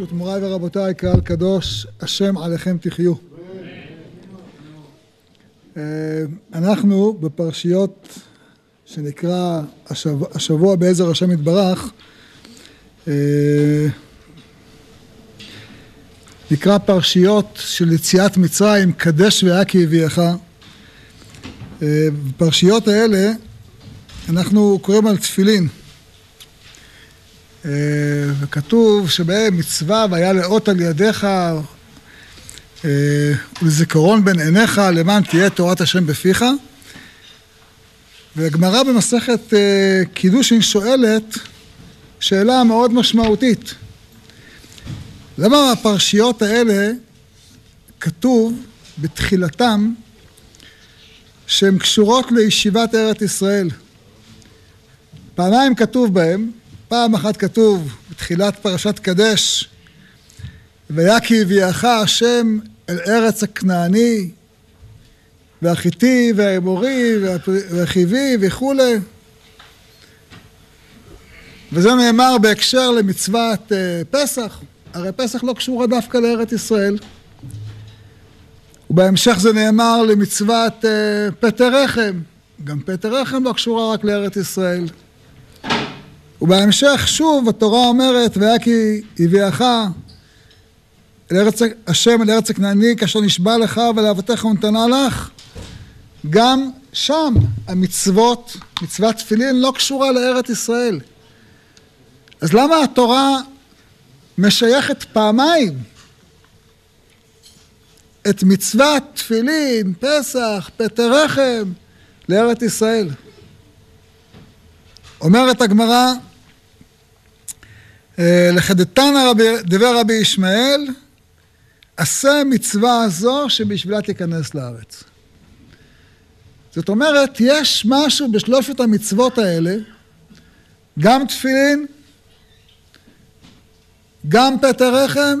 ברשות מוריי ורבותיי, קהל קדוש, השם עליכם תחיו. אה, אנחנו בפרשיות שנקרא השבוע, בעזר השם יתברך, אה, נקרא פרשיות של יציאת מצרים, קדש והיה כי הביאך. אה, בפרשיות האלה אנחנו קוראים על תפילין. אה, וכתוב שבהם מצווה והיה לאות על ידיך אה, ולזיכרון בין עיניך למען תהיה תורת השם בפיך. והגמרא במסכת אה, קידושין שואלת שאלה מאוד משמעותית. למה הפרשיות האלה כתוב בתחילתם שהן קשורות לישיבת ארץ ישראל? פעמיים כתוב בהם פעם אחת כתוב בתחילת פרשת קדש, והיה כי הביאך השם אל ארץ הכנעני, והחיטי, והאמורי, והחיבי וכולי. וזה נאמר בהקשר למצוות אה, פסח, הרי פסח לא קשורה דווקא לארץ ישראל. ובהמשך זה נאמר למצוות אה, פטר רחם, גם פטר רחם לא קשורה רק לארץ ישראל. ובהמשך שוב התורה אומרת, והיה כי הביאך אל ארץ, השם אל ארץ הכנעני כאשר נשבע לך ולאבותיך ונתנה לך. גם שם המצוות, מצוות תפילין לא קשורה לארץ ישראל. אז למה התורה משייכת פעמיים את מצוות תפילין, פסח, פטר רחם לארץ ישראל? אומרת הגמרא לחדתנא דבר רבי ישמעאל, עשה מצווה הזו שבשבילה תיכנס לארץ. זאת אומרת, יש משהו בשלושת המצוות האלה, גם תפילין, גם פטר רחם,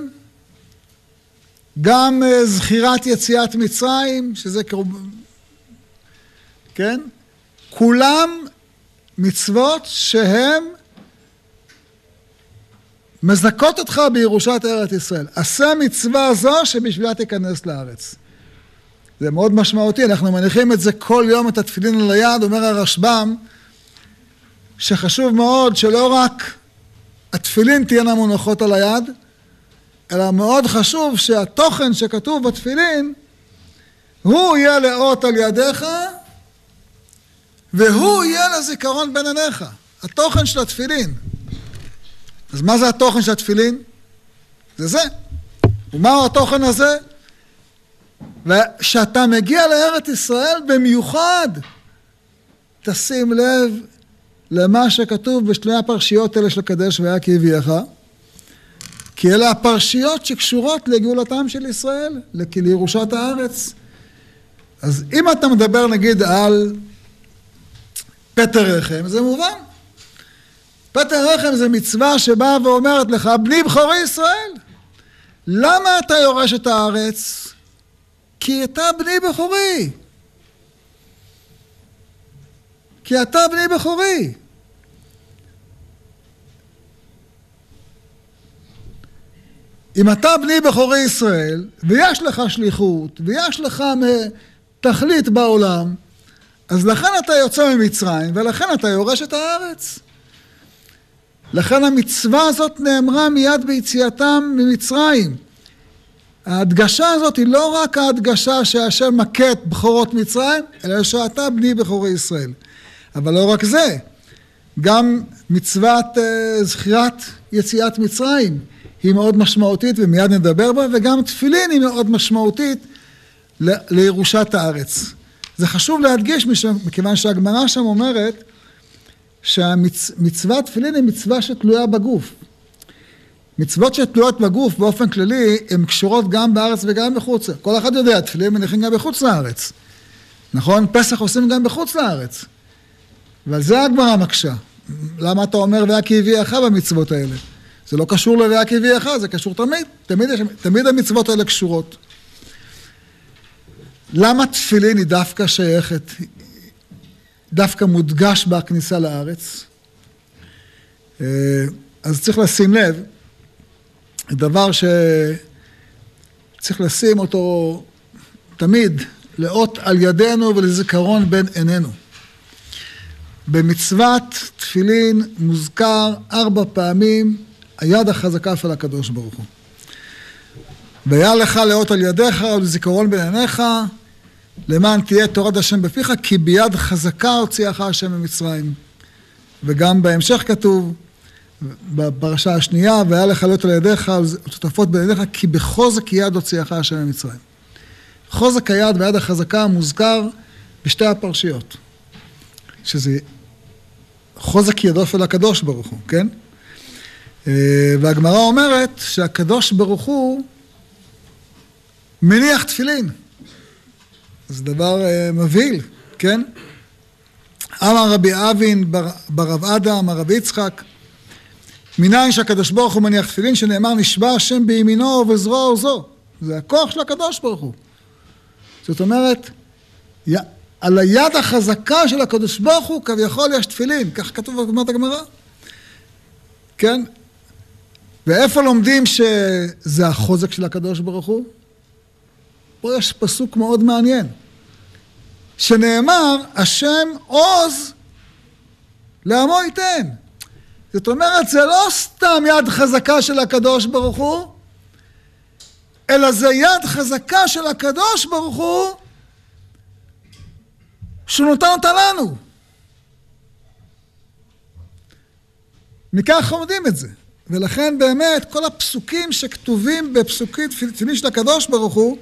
גם אה, זכירת יציאת מצרים, שזה קרוב... כן? כולם מצוות שהם מזכות אותך בירושת ארץ ישראל. עשה מצווה זו שבשבילה תיכנס לארץ. זה מאוד משמעותי, אנחנו מניחים את זה כל יום, את התפילין על היד, אומר הרשב"ם, שחשוב מאוד שלא רק התפילין תהיינה מונחות על היד, אלא מאוד חשוב שהתוכן שכתוב בתפילין, הוא יהיה לאות על ידיך, והוא יהיה לזיכרון בין עיניך. התוכן של התפילין. אז מה זה התוכן של התפילין? זה זה. ומהו התוכן הזה? וכשאתה מגיע לארץ ישראל במיוחד, תשים לב למה שכתוב בשני הפרשיות האלה של קדש והיה כי הביאך, כי אלה הפרשיות שקשורות לגאולתם של ישראל, לירושת הארץ. אז אם אתה מדבר נגיד על פטר רחם, זה מובן. פטר רחם זה מצווה שבאה ואומרת לך, בני בכורי ישראל, למה אתה יורש את הארץ? כי אתה בני בכורי. כי אתה בני בכורי. אם אתה בני בכורי ישראל, ויש לך שליחות, ויש לך תכלית בעולם, אז לכן אתה יוצא ממצרים, ולכן אתה יורש את הארץ. לכן המצווה הזאת נאמרה מיד ביציאתם ממצרים. ההדגשה הזאת היא לא רק ההדגשה שהשם מכה את בכורות מצרים, אלא שאתה בני בכורי ישראל. אבל לא רק זה, גם מצוות uh, זכירת יציאת מצרים היא מאוד משמעותית ומיד נדבר בה, וגם תפילין היא מאוד משמעותית ל- לירושת הארץ. זה חשוב להדגיש מכיוון שהגמרא שם אומרת שהמצוות תפילין היא מצווה שתלויה בגוף. מצוות שתלויות בגוף באופן כללי הן קשורות גם בארץ וגם בחוץ. כל אחד יודע, תפילין מניחים גם בחוץ לארץ. נכון? פסח עושים גם בחוץ לארץ. ועל זה הגמרא מקשה. למה אתה אומר והיה כי הביאך במצוות האלה? זה לא קשור ל"והיה כי הביאך", זה קשור תמיד. תמיד, תמיד המצוות האלה קשורות. למה תפילין היא דווקא שייכת, דווקא מודגש בכניסה לארץ. אה, אז צריך לשים לב דבר שצריך לשים אותו תמיד לאות על ידינו ולזיכרון בין עינינו. במצוות תפילין מוזכר ארבע פעמים היד החזקה של הקדוש ברוך הוא. והיה לך לאות על ידיך ולזיכרון בין עיניך למען תהיה תורת השם בפיך כי ביד חזקה הוציאך השם ממצרים. וגם בהמשך כתוב בפרשה השנייה והיה לך לאות על ידיך ושותפות בין ידיך כי בחוזק יד הוציאך השם ממצרים. חוזק היד והיד החזקה מוזכר בשתי הפרשיות. שזה חוזק ידו של הקדוש ברוך הוא, כן? אה, והגמרא אומרת שהקדוש ברוך הוא מניח תפילין. זה דבר אה, מבהיל, כן? אמר רבי אבין ברב עדה, אמר רבי יצחק, מניין שהקדוש ברוך הוא מניח תפילין, שנאמר נשבע השם בימינו ובזרועו זו. זה הכוח של הקדוש ברוך הוא. זאת אומרת, על היד החזקה של הקדוש ברוך הוא כביכול יש תפילין, כך כתוב בגמרת הגמרא. כן? ואיפה לומדים שזה החוזק של הקדוש ברוך הוא? פה יש פסוק מאוד מעניין, שנאמר, השם עוז לעמו ייתן. זאת אומרת, זה לא סתם יד חזקה של הקדוש ברוך הוא, אלא זה יד חזקה של הקדוש ברוך הוא שהוא נותן אותה לנו. מכך לומדים את זה. ולכן באמת כל הפסוקים שכתובים בפסוקים תפילין של הקדוש ברוך הוא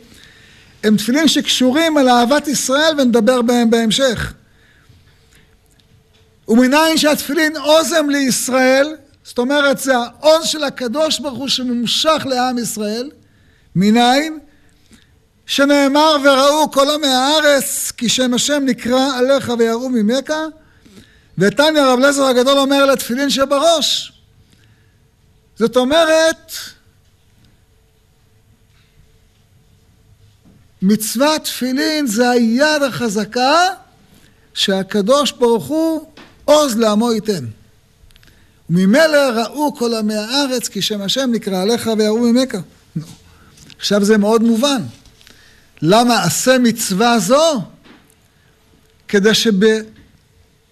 הם תפילין שקשורים על אהבת ישראל ונדבר בהם בהמשך. ומניין שהתפילין עוזם לישראל, זאת אומרת זה העוז של הקדוש ברוך הוא שממושך לעם ישראל, מניין? שנאמר וראו כל עמי הארץ כי שם השם נקרא עליך ויראו ממך ותניא רב לזר הגדול אומר לתפילין שבראש זאת אומרת מצוות תפילין זה היד החזקה שהקדוש ברוך הוא עוז לעמו ייתן. וממילא ראו כל עמי הארץ כי שם השם נקרא עליך ויראו ממך. עכשיו זה מאוד מובן. למה עשה מצווה זו? כדי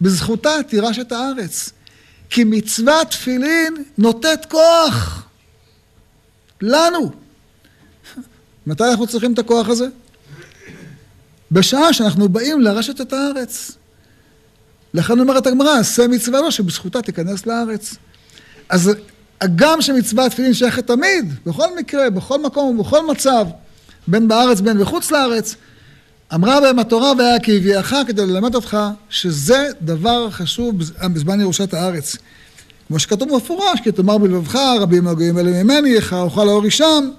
שבזכותה תירש את הארץ. כי מצוות תפילין נותנת כוח לנו. מתי אנחנו צריכים את הכוח הזה? בשעה שאנחנו באים לרשת את הארץ. לכן אומרת הגמרא, עשה מצווה לא שבזכותה תיכנס לארץ. אז הגם שמצוות תפילין שייכת תמיד, בכל מקרה, בכל מקום ובכל מצב, בין בארץ בין בחוץ לארץ, אמרה בהם התורה והיה כי הביאך כדי ללמד אותך שזה דבר חשוב בזמן ירושת הארץ. כמו שכתוב במפורש, כי תאמר בלבבך רבים הגויים אלה ממני, איך אוכל לאור אישם.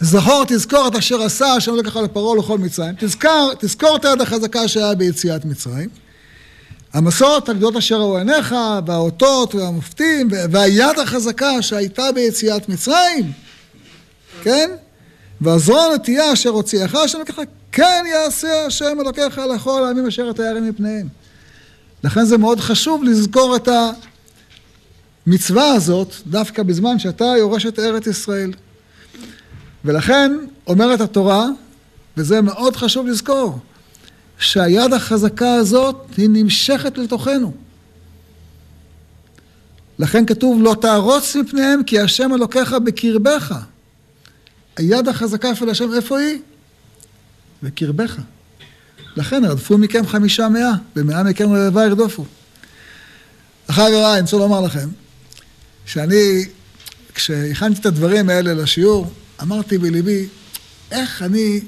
זכור תזכור את אשר עשה השם לקח לפרעה לכל מצרים. תזכר, תזכור את היד החזקה שהיה ביציאת מצרים. המסורת הגדולות אשר ראו עיניך, והאותות והמופתים, והיד החזקה שהייתה ביציאת מצרים, כן? והזרוע נטייה אשר הוציאך השם ככה, כן יעשה השם אלוקיך לכל העמים אשר אתה ירים מפניהם. לכן זה מאוד חשוב לזכור את המצווה הזאת דווקא בזמן שאתה יורש את ארץ ישראל. ולכן אומרת התורה, וזה מאוד חשוב לזכור, שהיד החזקה הזאת היא נמשכת לתוכנו. לכן כתוב לא תערוץ מפניהם כי השם אלוקיך בקרבך. היד החזקה של השם איפה היא? בקרבך. לכן רדפו מכם חמישה מאה, ומאה מכם רבבה ירדופו. אחר הרע, אני רוצה לומר לכם, שאני, כשהכנתי את הדברים האלה לשיעור, אמרתי בליבי, איך אני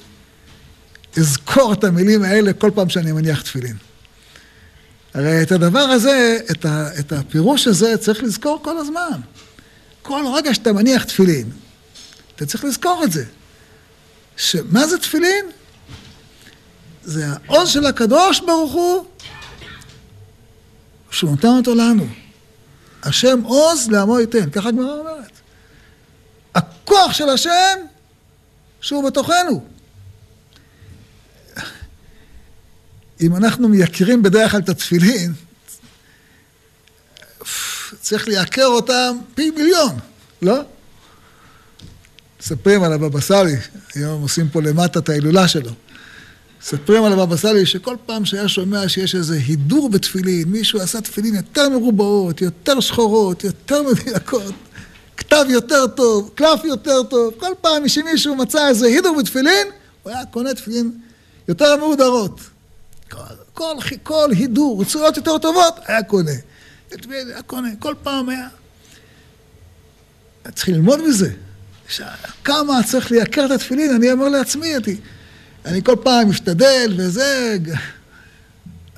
אזכור את המילים האלה כל פעם שאני מניח תפילין. הרי את הדבר הזה, את, ה, את הפירוש הזה צריך לזכור כל הזמן. כל רגע שאתה מניח תפילין, אתה צריך לזכור את זה. שמה זה תפילין? זה העוז של הקדוש ברוך הוא, שהוא נותן אותו לנו. השם עוז לעמו ייתן, ככה הגמרא אומרת. הכוח של השם שהוא בתוכנו. אם אנחנו מייקרים בדרך כלל את התפילין, צריך לייקר אותם פי מיליון. לא? מספרים על הבבא סאלי, היום עושים פה למטה את ההילולה שלו. מספרים על הבבא סאלי שכל פעם שהיה שומע שיש איזה הידור בתפילין, מישהו עשה תפילין יותר מרובעות, יותר שחורות, יותר מדויקות, כתב יותר טוב, קלף יותר טוב, כל פעם שמישהו מצא איזה הידור בתפילין, הוא היה קונה תפילין יותר מהודרות. כל, כל, כל הידור, צורות יותר טובות, היה קונה. היה קונה, כל פעם היה... צריך ללמוד מזה. כמה צריך לייקר את התפילין, אני אומר לעצמי, אני, אני כל פעם משתדל וזה,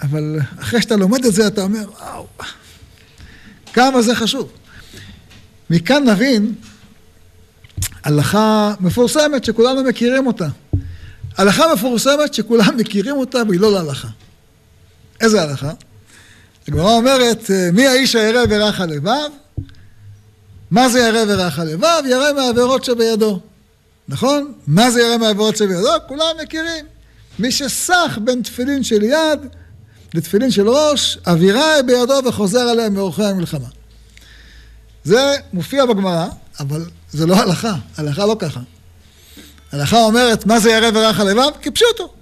אבל אחרי שאתה לומד את זה, אתה אומר, וואו, כמה זה חשוב. מכאן נבין הלכה מפורסמת שכולנו מכירים אותה. הלכה מפורסמת שכולם מכירים אותה והיא לא להלכה. איזה הלכה? הגמרא אומרת, מי האיש הירא ורך הלבב? מה זה ירא ורך הלבב? ירא מהעבירות שבידו. נכון? מה זה ירא מהעבירות שבידו? כולם מכירים. מי שסח בין תפילין של יד לתפילין של ראש, אווירה בידו וחוזר עליהם מאורחי המלחמה. זה מופיע בגמרא, אבל זה לא הלכה, הלכה לא ככה. הלכה אומרת, מה זה ירא ורך הלבב? כפשוטו.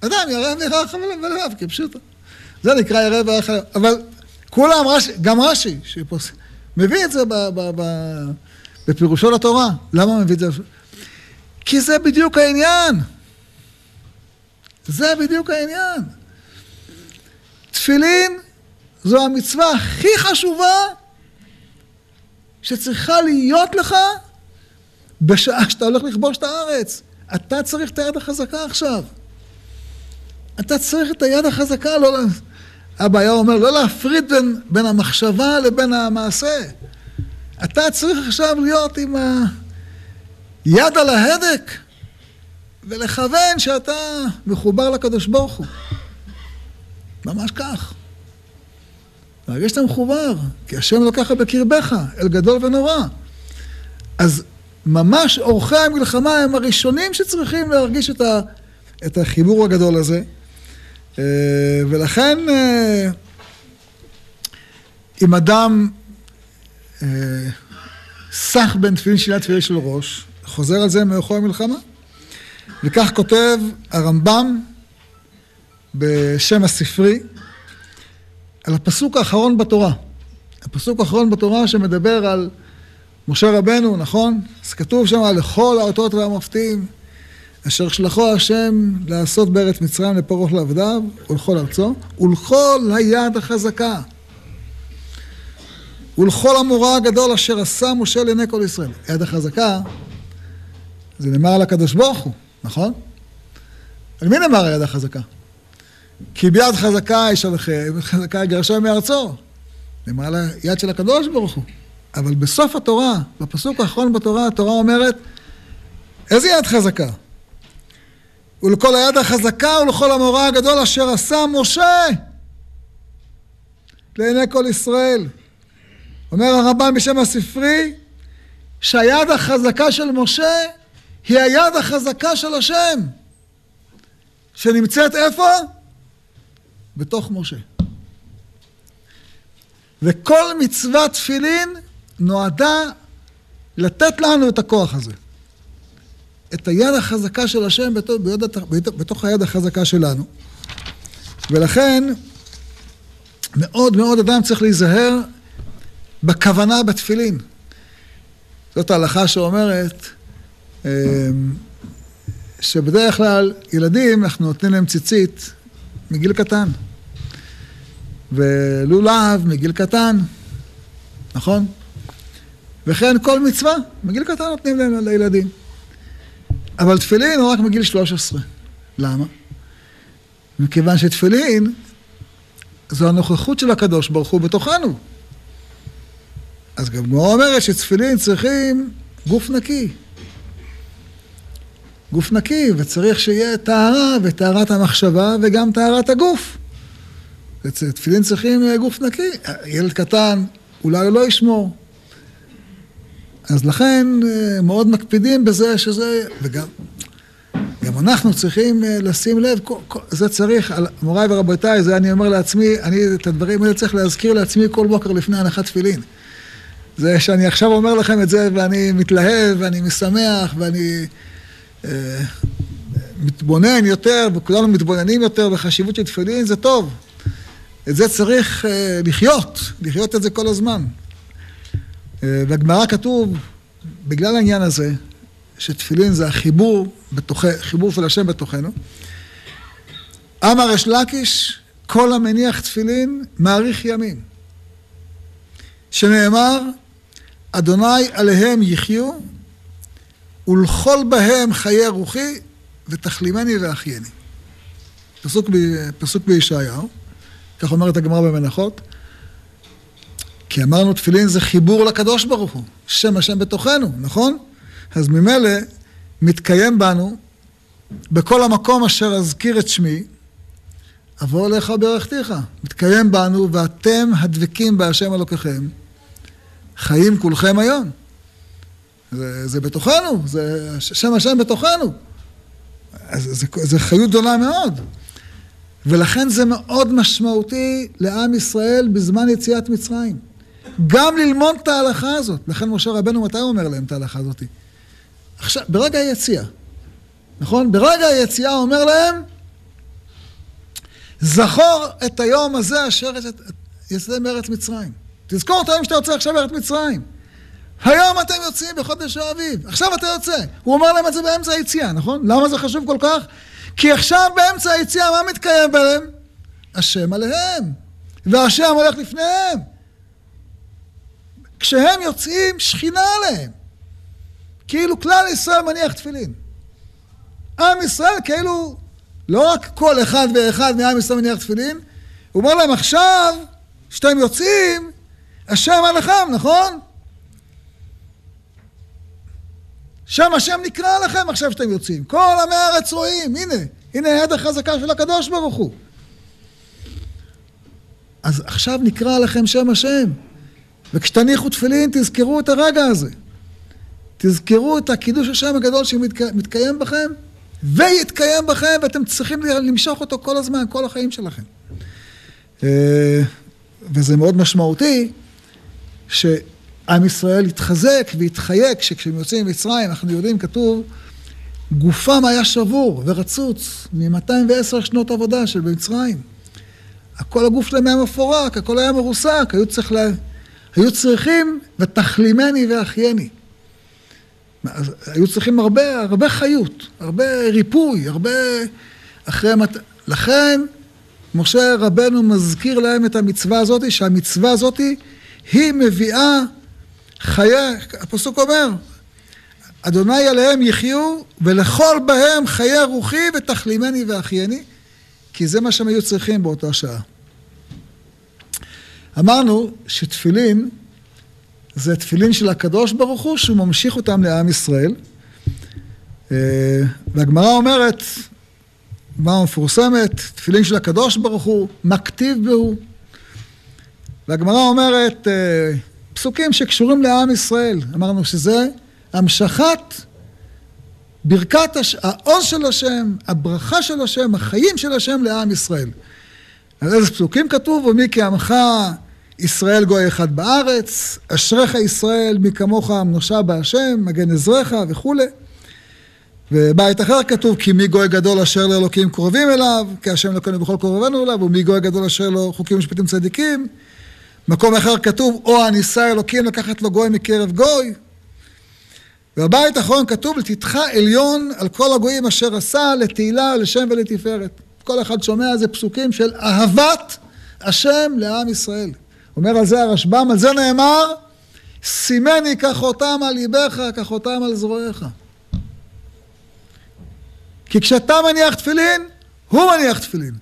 אדם ירא ורך הלבב, כפשוטו. זה נקרא ירא ורך הלבב. אבל כולם, גם רש"י, שפוס... מביא את זה ב, ב, ב, בפירושו לתורה. למה מביא את זה? כי זה בדיוק העניין. זה בדיוק העניין. תפילין זו המצווה הכי חשובה שצריכה להיות לך בשעה שאתה הולך לכבוש את הארץ. אתה צריך את היד החזקה עכשיו. אתה צריך את היד החזקה, לא... אבא היה אומר, לא להפריד בין, בין המחשבה לבין המעשה. אתה צריך עכשיו להיות עם היד על ההדק ולכוון שאתה מחובר לקדוש ברוך הוא. ממש כך. להרגיש שאתה מחובר, כי השם לוקח בקרבך, אל גדול ונורא. אז ממש אורחי המלחמה הם הראשונים שצריכים להרגיש את, ה, את החיבור הגדול הזה. אה, ולכן, אה, אם אדם אה, סח בין תפילין שינה תפילין של ראש, חוזר על זה מאחורי המלחמה. וכך כותב הרמב"ם בשם הספרי, על הפסוק האחרון בתורה. הפסוק האחרון בתורה שמדבר על משה רבנו, נכון? אז כתוב שם לכל האותות והמופתים אשר שלחו השם לעשות בארץ מצרים לפרוך לעבדיו ולכל ארצו ולכל היד החזקה ולכל המורא הגדול אשר עשה משה לעיני כל ישראל. היד החזקה זה נאמר על הקדוש ברוך הוא, נכון? על מי נאמר היד החזקה? כי ביד חזקה ישלחם, חזקה יגרשם מארצו. נאמר על היד של הקדוש ברוך הוא. אבל בסוף התורה, בפסוק האחרון בתורה, התורה אומרת, איזה יד חזקה? ולכל היד החזקה ולכל המורא הגדול אשר עשה משה לעיני כל ישראל. אומר הרמב"ם בשם הספרי, שהיד החזקה של משה היא היד החזקה של השם, שנמצאת איפה? בתוך משה. וכל מצוות תפילין נועדה לתת לנו את הכוח הזה. את היד החזקה של השם בתוך, בתוך היד החזקה שלנו. ולכן, מאוד מאוד אדם צריך להיזהר בכוונה בתפילין. זאת ההלכה שאומרת אמ, שבדרך כלל ילדים, אנחנו נותנים להם ציצית מגיל קטן. ולולב מגיל קטן, נכון? וכן כל מצווה, מגיל קטן נותנים להם לילדים. אבל תפילין הוא רק מגיל 13. למה? מכיוון שתפילין זו הנוכחות של הקדוש ברוך הוא בתוכנו. אז גם גמרא אומרת שתפילין צריכים גוף נקי. גוף נקי, וצריך שיהיה טהרה וטהרת המחשבה וגם טהרת הגוף. תפילין צריכים אה, גוף נקי. ילד קטן, אולי הוא לא ישמור. אז לכן אה, מאוד מקפידים בזה שזה, וגם גם אנחנו צריכים אה, לשים לב, זה צריך, מוריי ורבותיי, זה אני אומר לעצמי, אני את הדברים האלה צריך להזכיר לעצמי כל בוקר לפני הנחת תפילין. זה שאני עכשיו אומר לכם את זה ואני מתלהב ואני משמח ואני אה, מתבונן יותר וכולנו מתבוננים יותר בחשיבות של תפילין, זה טוב. את זה צריך אה, לחיות, לחיות את זה כל הזמן. אה, בגמרא כתוב, בגלל העניין הזה, שתפילין זה החיבור, בתוכ... חיבור של השם בתוכנו. אמר אש לקיש, כל המניח תפילין מאריך ימים. שנאמר, אדוני עליהם יחיו, ולכל בהם חיי רוחי, ותחלימני ואחייני. פסוק. פסוק בישעיהו, כך אומרת הגמרא במנחות. כי אמרנו תפילין זה חיבור לקדוש ברוך הוא, שם השם בתוכנו, נכון? אז ממילא מתקיים בנו, בכל המקום אשר אזכיר את שמי, אבוא אליך ברכתיך. מתקיים בנו, ואתם הדבקים בהשם אלוקיכם, חיים כולכם היום. זה, זה בתוכנו, זה שם השם בתוכנו. אז זה, זה חיות גדולה מאוד. ולכן זה מאוד משמעותי לעם ישראל בזמן יציאת מצרים. גם ללמוד את ההלכה הזאת. לכן משה רבנו, מתי אומר להם את ההלכה הזאת? עכשיו, ברגע היציאה, נכון? ברגע היציאה הוא אומר להם, זכור את היום הזה אשר יצא מארץ מצרים. תזכור את היום שאתה יוצא עכשיו מארץ מצרים. היום אתם יוצאים בחודש האביב, עכשיו אתה יוצא. הוא אומר להם את זה באמצע היציאה, נכון? למה זה חשוב כל כך? כי עכשיו באמצע היציאה, מה מתקיים בהם? השם עליהם, והשם הולך לפניהם. כשהם יוצאים, שכינה עליהם. כאילו כלל ישראל מניח תפילין. עם ישראל כאילו, לא רק כל אחד ואחד מעם ישראל מניח תפילין, הוא אומר להם עכשיו, כשאתם יוצאים, השם עליכם, נכון? שם השם נקרא עליכם עכשיו שאתם יוצאים. כל עמי הארץ רואים, הנה, הנה היד החזקה של הקדוש ברוך הוא. אז עכשיו נקרא עליכם שם השם. וכשתניחו תפילין, תזכרו את הרגע הזה. תזכרו את הקידוש השם הגדול שמתקיים בכם, ויתקיים בכם, ואתם צריכים למשוך אותו כל הזמן, כל החיים שלכם. אה, וזה מאוד משמעותי, שעם ישראל יתחזק ויתחייק, שכשהם יוצאים ממצרים, אנחנו יודעים, כתוב, גופם היה שבור ורצוץ מ-210 שנות עבודה של במצרים. הכל הגוף שלהם היה מפורק, הכל היה מרוסק, היו, צריך לה... היו צריכים ותחלימני ואחייני. היו צריכים הרבה, הרבה חיות, הרבה ריפוי, הרבה אחרי... מת... לכן משה רבנו מזכיר להם את המצווה הזאת, שהמצווה הזאת היא מביאה חיי, הפסוק אומר, אדוני עליהם יחיו ולכל בהם חיי רוחי ותחלימני ואחייני, כי זה מה שהם היו צריכים באותה שעה. אמרנו שתפילין זה תפילין של הקדוש ברוך הוא שהוא ממשיך אותם לעם ישראל. אה, והגמרא אומרת, גמרא מפורסמת, תפילין של הקדוש ברוך הוא, מכתיב בהו. והגמרא אומרת אה, פסוקים שקשורים לעם ישראל. אמרנו שזה המשכת ברכת הש... העוז של השם, הברכה של השם, החיים של השם לעם ישראל. על איזה פסוקים כתוב? ומי כעמך ישראל גוי אחד בארץ, אשריך ישראל, מי כמוך נושע בהשם, מגן עזריך וכולי. ובית אחר כתוב, כי מי גוי גדול אשר לאלוקים קרובים אליו, כי השם אלוקינו בכל קרובנו אליו, ומי גוי גדול אשר לו חוקים ומשפטים צדיקים. מקום אחר כתוב, או הניסה אלוקים לקחת לו גוי מקרב גוי. ובבית האחרון כתוב, לתתך עליון על כל הגויים אשר עשה, לתהילה, לשם ולתפארת. כל אחד שומע זה פסוקים של אהבת השם לעם ישראל. אומר על זה הרשב"ם, על זה נאמר, סימני כחותם על ליבך, כחותם על זרועיך. כי כשאתה מניח תפילין, הוא מניח תפילין.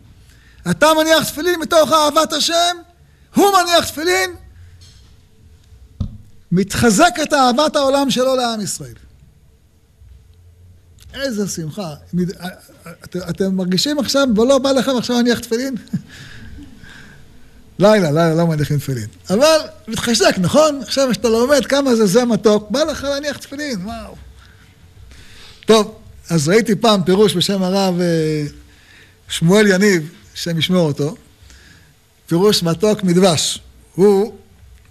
אתה מניח תפילין מתוך אהבת השם, הוא מניח תפילין, מתחזקת אהבת העולם שלו לעם ישראל. איזה שמחה. אתם מרגישים עכשיו, ולא בא לכם עכשיו להניח תפילין? לילה, לילה לא מניחים תפילין. אבל מתחשק, נכון? עכשיו כשאתה לומד כמה זה זה מתוק, בא לך להניח תפילין, וואו. טוב, אז ראיתי פעם פירוש בשם הרב אה, שמואל יניב, השם ישמור אותו, פירוש מתוק מדבש. הוא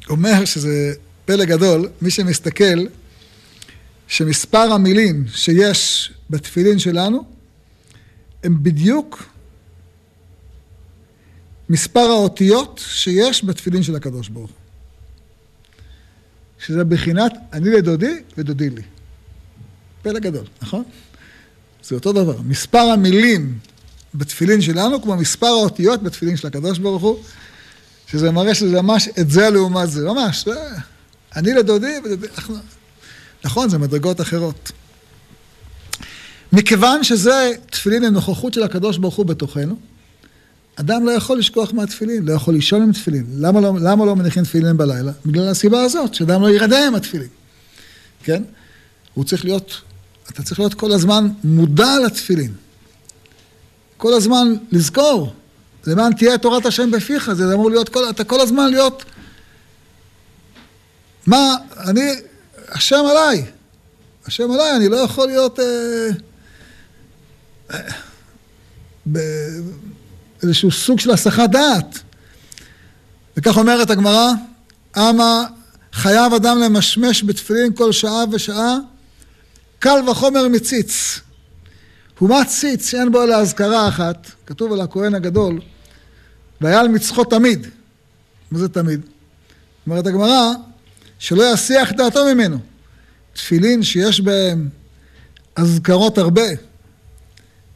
אומר שזה פלא גדול, מי שמסתכל, שמספר המילים שיש בתפילין שלנו, הם בדיוק מספר האותיות שיש בתפילין של הקדוש ברוך. שזה בחינת אני לדודי ודודי לי. פלא גדול, נכון? זה אותו דבר. מספר המילים בתפילין שלנו, כמו מספר האותיות בתפילין של הקדוש ברוך הוא, שזה מראה שזה ממש את זה לעומת זה, ממש. זה, אני לדודי ודודי, נכון, זה מדרגות אחרות. מכיוון שזה תפילין לנוכחות של הקדוש ברוך הוא בתוכנו, אדם לא יכול לשכוח מהתפילין, לא יכול לישון עם תפילין. למה לא, למה לא מניחים תפילין בלילה? בגלל הסיבה הזאת, שאדם לא ירדם עם התפילין, כן? הוא צריך להיות, אתה צריך להיות כל הזמן מודע לתפילין. כל הזמן לזכור, למען תהיה תורת השם בפיך, זה אמור להיות, כל, אתה כל הזמן להיות, מה, אני, השם עליי, השם עליי, אני לא יכול להיות אה, באיזשהו סוג של הסחת דעת. וכך אומרת הגמרא, אמה חייב אדם למשמש בתפילין כל שעה ושעה, קל וחומר מציץ. ומה ציץ שאין בו אלא אזכרה אחת, כתוב על הכהן הגדול, והיה על מצחו תמיד. מה זה תמיד? אומרת הגמרא, שלא יסיח דעתו ממנו. תפילין שיש בהם אזכרות הרבה.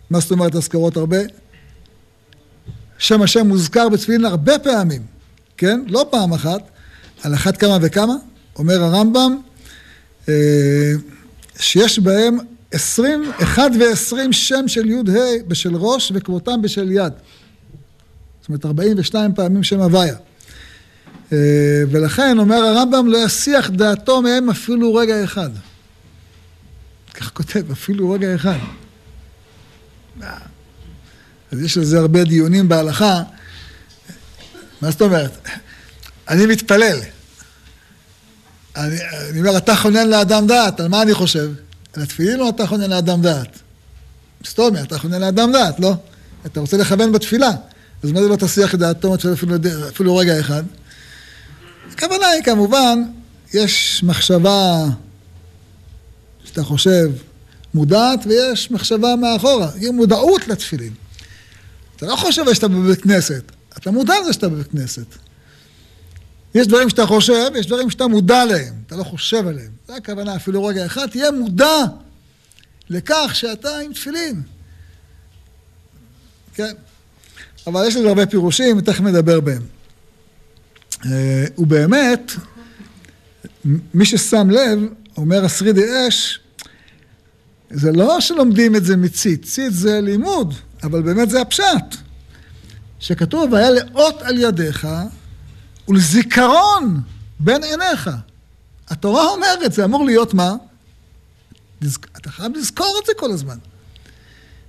מה זאת אומרת אזכרות הרבה? שם השם מוזכר בתפילין הרבה פעמים, כן? לא פעם אחת, על אחת כמה וכמה, אומר הרמב"ם, אה, שיש בהם עשרים, אחד ועשרים שם של י"ה בשל ראש וכמותם בשל יד. זאת אומרת, ארבעים ושתיים פעמים שם הוויה. אה, ולכן אומר הרמב"ם, לא יסיח דעתו מהם אפילו רגע אחד. כך כותב, אפילו רגע אחד. אז יש לזה הרבה דיונים בהלכה. מה זאת אומרת? אני מתפלל. אני, אני אומר, אתה חונן לאדם דעת, על מה אני חושב? על התפילין או אתה חונן לאדם דעת? סתומי, אתה חונן לאדם דעת, לא? אתה רוצה לכוון בתפילה. אז מה זה לא תסיח את דעתו אפילו, אפילו רגע אחד? הכוונה היא כמובן, יש מחשבה שאתה חושב מודעת ויש מחשבה מאחורה, היא מודעות לתפילין. אתה לא חושב שאתה בבית כנסת, אתה מודע לזה שאתה בבית כנסת. יש דברים שאתה חושב, יש דברים שאתה מודע להם, אתה לא חושב עליהם. זו הכוונה, אפילו רגע אחד, תהיה מודע לכך שאתה עם תפילין. כן. אבל יש לזה הרבה פירושים, ותכף נדבר בהם. אה, ובאמת, מי ששם לב, אומר השרידי אש, זה לא שלומדים את זה מציץ, ציץ זה לימוד, אבל באמת זה הפשט. שכתוב, והיה לאות על ידיך ולזיכרון בין עיניך. התורה אומרת, זה אמור להיות מה? אתה חייב לזכור את זה כל הזמן.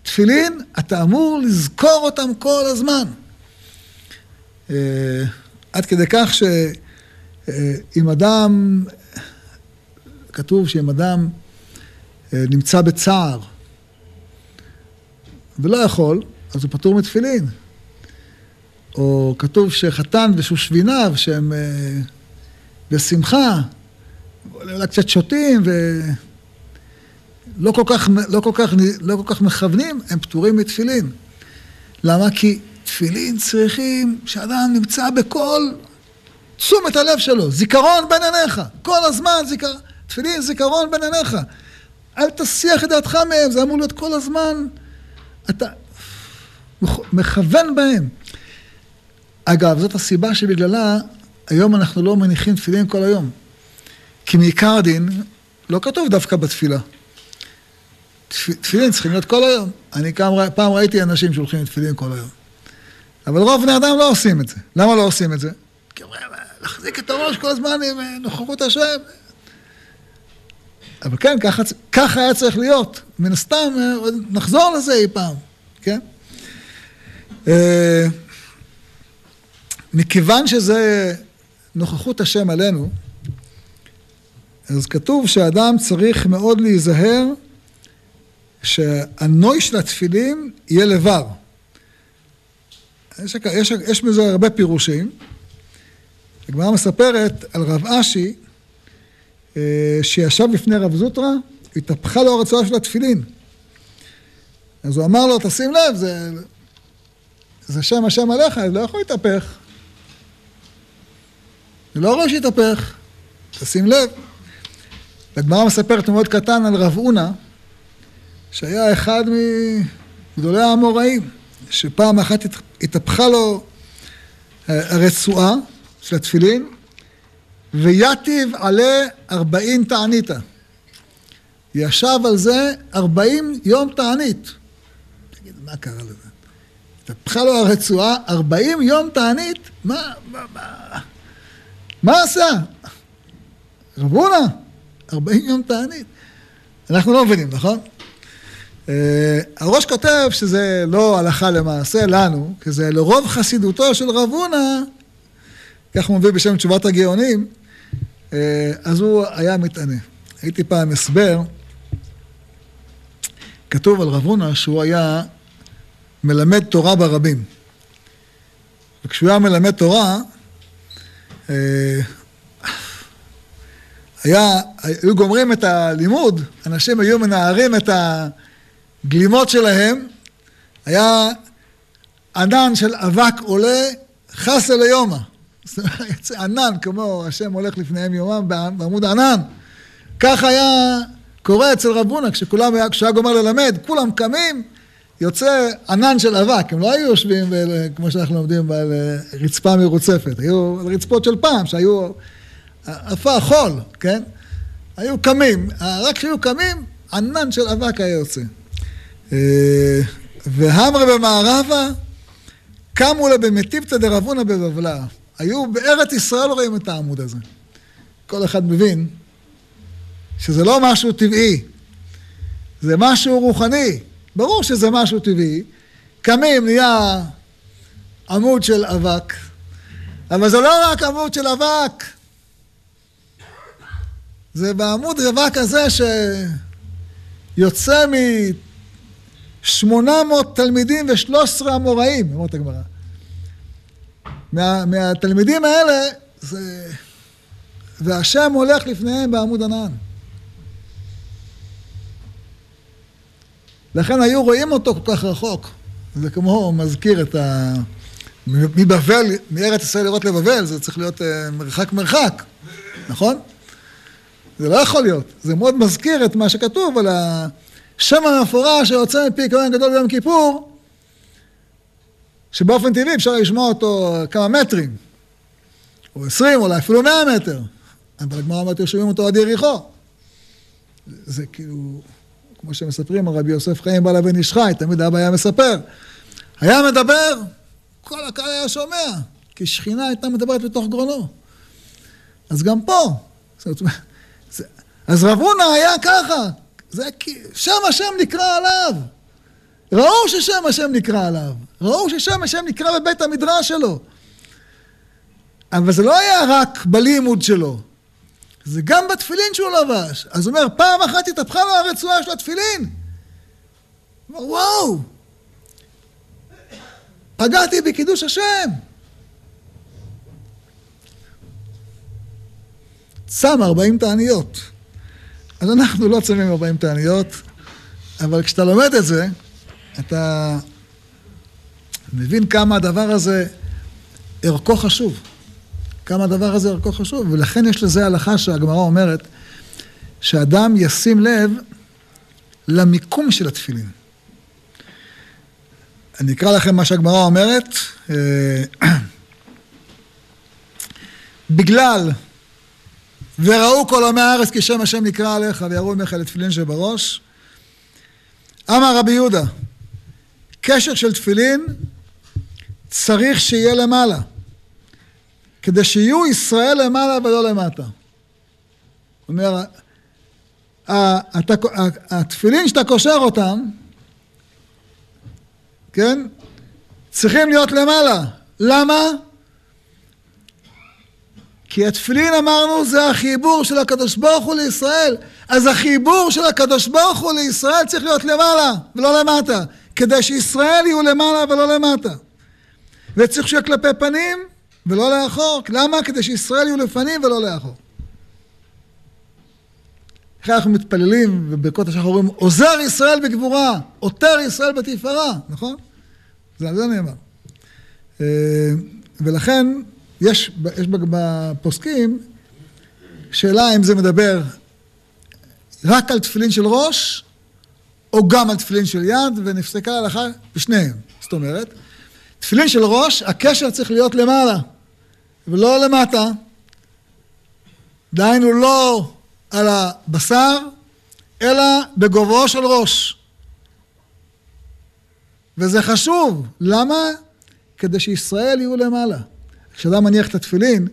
תפילין, אתה אמור לזכור אותם כל הזמן. אה, עד כדי כך שאם אדם, כתוב שאם אדם אה, נמצא בצער ולא יכול, אז הוא פטור מתפילין. או כתוב שחתן ושושביניו שהם אה, בשמחה, אולי קצת שותים ולא כל כך, לא כל כך, לא כל כך מכוונים, הם פטורים מתפילין. למה? כי תפילין צריכים שאדם נמצא בכל תשומת הלב שלו, זיכרון בין עיניך, כל הזמן זיכרון, תפילין זיכרון בין עיניך. אל תסיח את דעתך מהם, זה אמור להיות כל הזמן, אתה מכוון בהם. אגב, זאת הסיבה שבגללה היום אנחנו לא מניחים תפילין כל היום. כי מעיקר הדין לא כתוב דווקא בתפילה. תפילין צריכים להיות כל היום. אני כמה, פעם ראיתי אנשים שהולכים לתפילין כל היום. אבל רוב בני אדם לא עושים את זה. למה לא עושים את זה? כי אומרים, להחזיק את הראש כל הזמן עם אה, נוכחות השם. אבל כן, ככה, ככה היה צריך להיות. מן הסתם, אה, נחזור לזה אי פעם, כן? אה, מכיוון שזה נוכחות השם עלינו, אז כתוב שאדם צריך מאוד להיזהר שהנוי של התפילין יהיה לבר. יש, יש, יש בזה הרבה פירושים. הגמרא מספרת על רב אשי, אה, שישב בפני רב זוטרא, התהפכה לו הרצועה של התפילין. אז הוא אמר לו, תשים לב, זה, זה שם השם עליך, זה לא יכול להתהפך. זה לא ראוי שיתהפך, תשים לב. הגמרא מספרת מאוד קטן על רב אונה, שהיה אחד מגדולי האמוראים, שפעם אחת התהפכה לו אה, הרצועה של התפילין, ויתיב עלה ארבעין תעניתא. ישב על זה ארבעים יום תענית. תגיד, מה קרה לזה? התהפכה לו הרצועה ארבעים יום תענית? מה, מה, מה, מה עשה? רב הונא, ארבעים יום תענית. אנחנו לא מבינים, נכון? אה, הראש כותב שזה לא הלכה למעשה לנו, כי זה לרוב חסידותו של רב הונא, כך הוא מביא בשם תשובת הגאונים, אה, אז הוא היה מתענה. הייתי פעם הסבר, כתוב על רב הונא שהוא היה מלמד תורה ברבים. וכשהוא היה מלמד תורה, אה, היה, היו גומרים את הלימוד, אנשים היו מנערים את הגלימות שלהם, היה ענן של אבק עולה חסה ליומא. יוצא ענן, כמו השם הולך לפניהם יומם בעמוד הענן. כך היה קורה אצל רב הונא, כשכולם, היה גומר ללמד, כולם קמים, יוצא ענן של אבק, הם לא היו יושבים, כמו שאנחנו לומדים, על רצפה מרוצפת, היו על רצפות של פעם, שהיו עפר חול, כן? היו קמים, רק כשהיו קמים, ענן של אבק היה יוצא. אה, והמרה במערבה, קמו לה במטיבתא דרבונה בבבלה. היו בארץ ישראל רואים את העמוד הזה. כל אחד מבין שזה לא משהו טבעי, זה משהו רוחני. ברור שזה משהו טבעי. קמים, נהיה עמוד של אבק, אבל זה לא רק עמוד של אבק. זה בעמוד אבק הזה שיוצא מ-800 תלמידים ו-13 אמוראים, אומרת הגמרא. מה, מהתלמידים האלה, זה... והשם הולך לפניהם בעמוד ענן. לכן היו רואים אותו כל כך רחוק. זה כמו מזכיר את ה... מבבל, מארץ ישראל לראות לבבל, זה צריך להיות אה, מרחק מרחק, נכון? זה לא יכול להיות. זה מאוד מזכיר את מה שכתוב על השם המפורש שיוצא מפי כהן גדול ביום כיפור, שבאופן טבעי אפשר לשמוע אותו כמה מטרים, או עשרים, אולי אפילו מאה מטר. אבל הגמרא אומרת, שומעים אותו עד יריחו. זה כאילו... כמו שמספרים על רבי יוסף חיים בעל אבן איש חי, תמיד אבא היה מספר. היה מדבר, כל הקהל היה שומע, כי שכינה הייתה מדברת בתוך גרונו. אז גם פה, זאת אומרת, אז רב הונא היה ככה, זה שם השם נקרא עליו. ראו ששם השם נקרא עליו, ראו ששם השם נקרא בבית המדרש שלו. אבל זה לא היה רק בלימוד שלו, זה גם בתפילין שהוא לבש. אז הוא אומר, פעם אחת התהפכה לו הרצועה של התפילין. הוא אומר, וואו, פגעתי בקידוש השם. צם 40 תעניות. אז אנחנו לא צמים 40 תעניות, אבל כשאתה לומד את זה, אתה מבין כמה הדבר הזה ערכו חשוב. כמה הדבר הזה ערכו חשוב, ולכן יש לזה הלכה שהגמרא אומרת, שאדם ישים לב למיקום של התפילין. אני אקרא לכם מה שהגמרא אומרת. אה, בגלל וראו כל עמי הארץ כי שם השם נקרא עליך ויראו ממך לתפילין שבראש. אמר רבי יהודה, קשר של תפילין צריך שיהיה למעלה. כדי שיהיו ישראל למעלה ולא למטה. זאת אומרת, התפילין שאתה קושר אותם, כן? צריכים להיות למעלה. למה? כי התפילין אמרנו זה החיבור של הקדוש ברוך הוא לישראל. אז החיבור של הקדוש ברוך הוא לישראל צריך להיות למעלה ולא למטה. כדי שישראל יהיו למעלה ולא למטה. וצריך שיהיה כלפי פנים ולא לאחור. למה? כדי שישראל יהיו לפנים ולא לאחור. איך אנחנו מתפללים וברכות השחר אומרים, עוזר ישראל בגבורה, עותר ישראל בתפארה, נכון? זה על זה נאמר. אה, ולכן יש, יש בפוסקים שאלה אם זה מדבר רק על תפילין של ראש או גם על תפילין של יד, ונפסקה הלכה בשניהם. זאת אומרת, תפילין של ראש, הקשר צריך להיות למעלה ולא למטה. דהיינו לא על הבשר, אלא בגובהו של ראש. וזה חשוב. למה? כדי שישראל יהיו למעלה. כשאדם מניח את התפילין,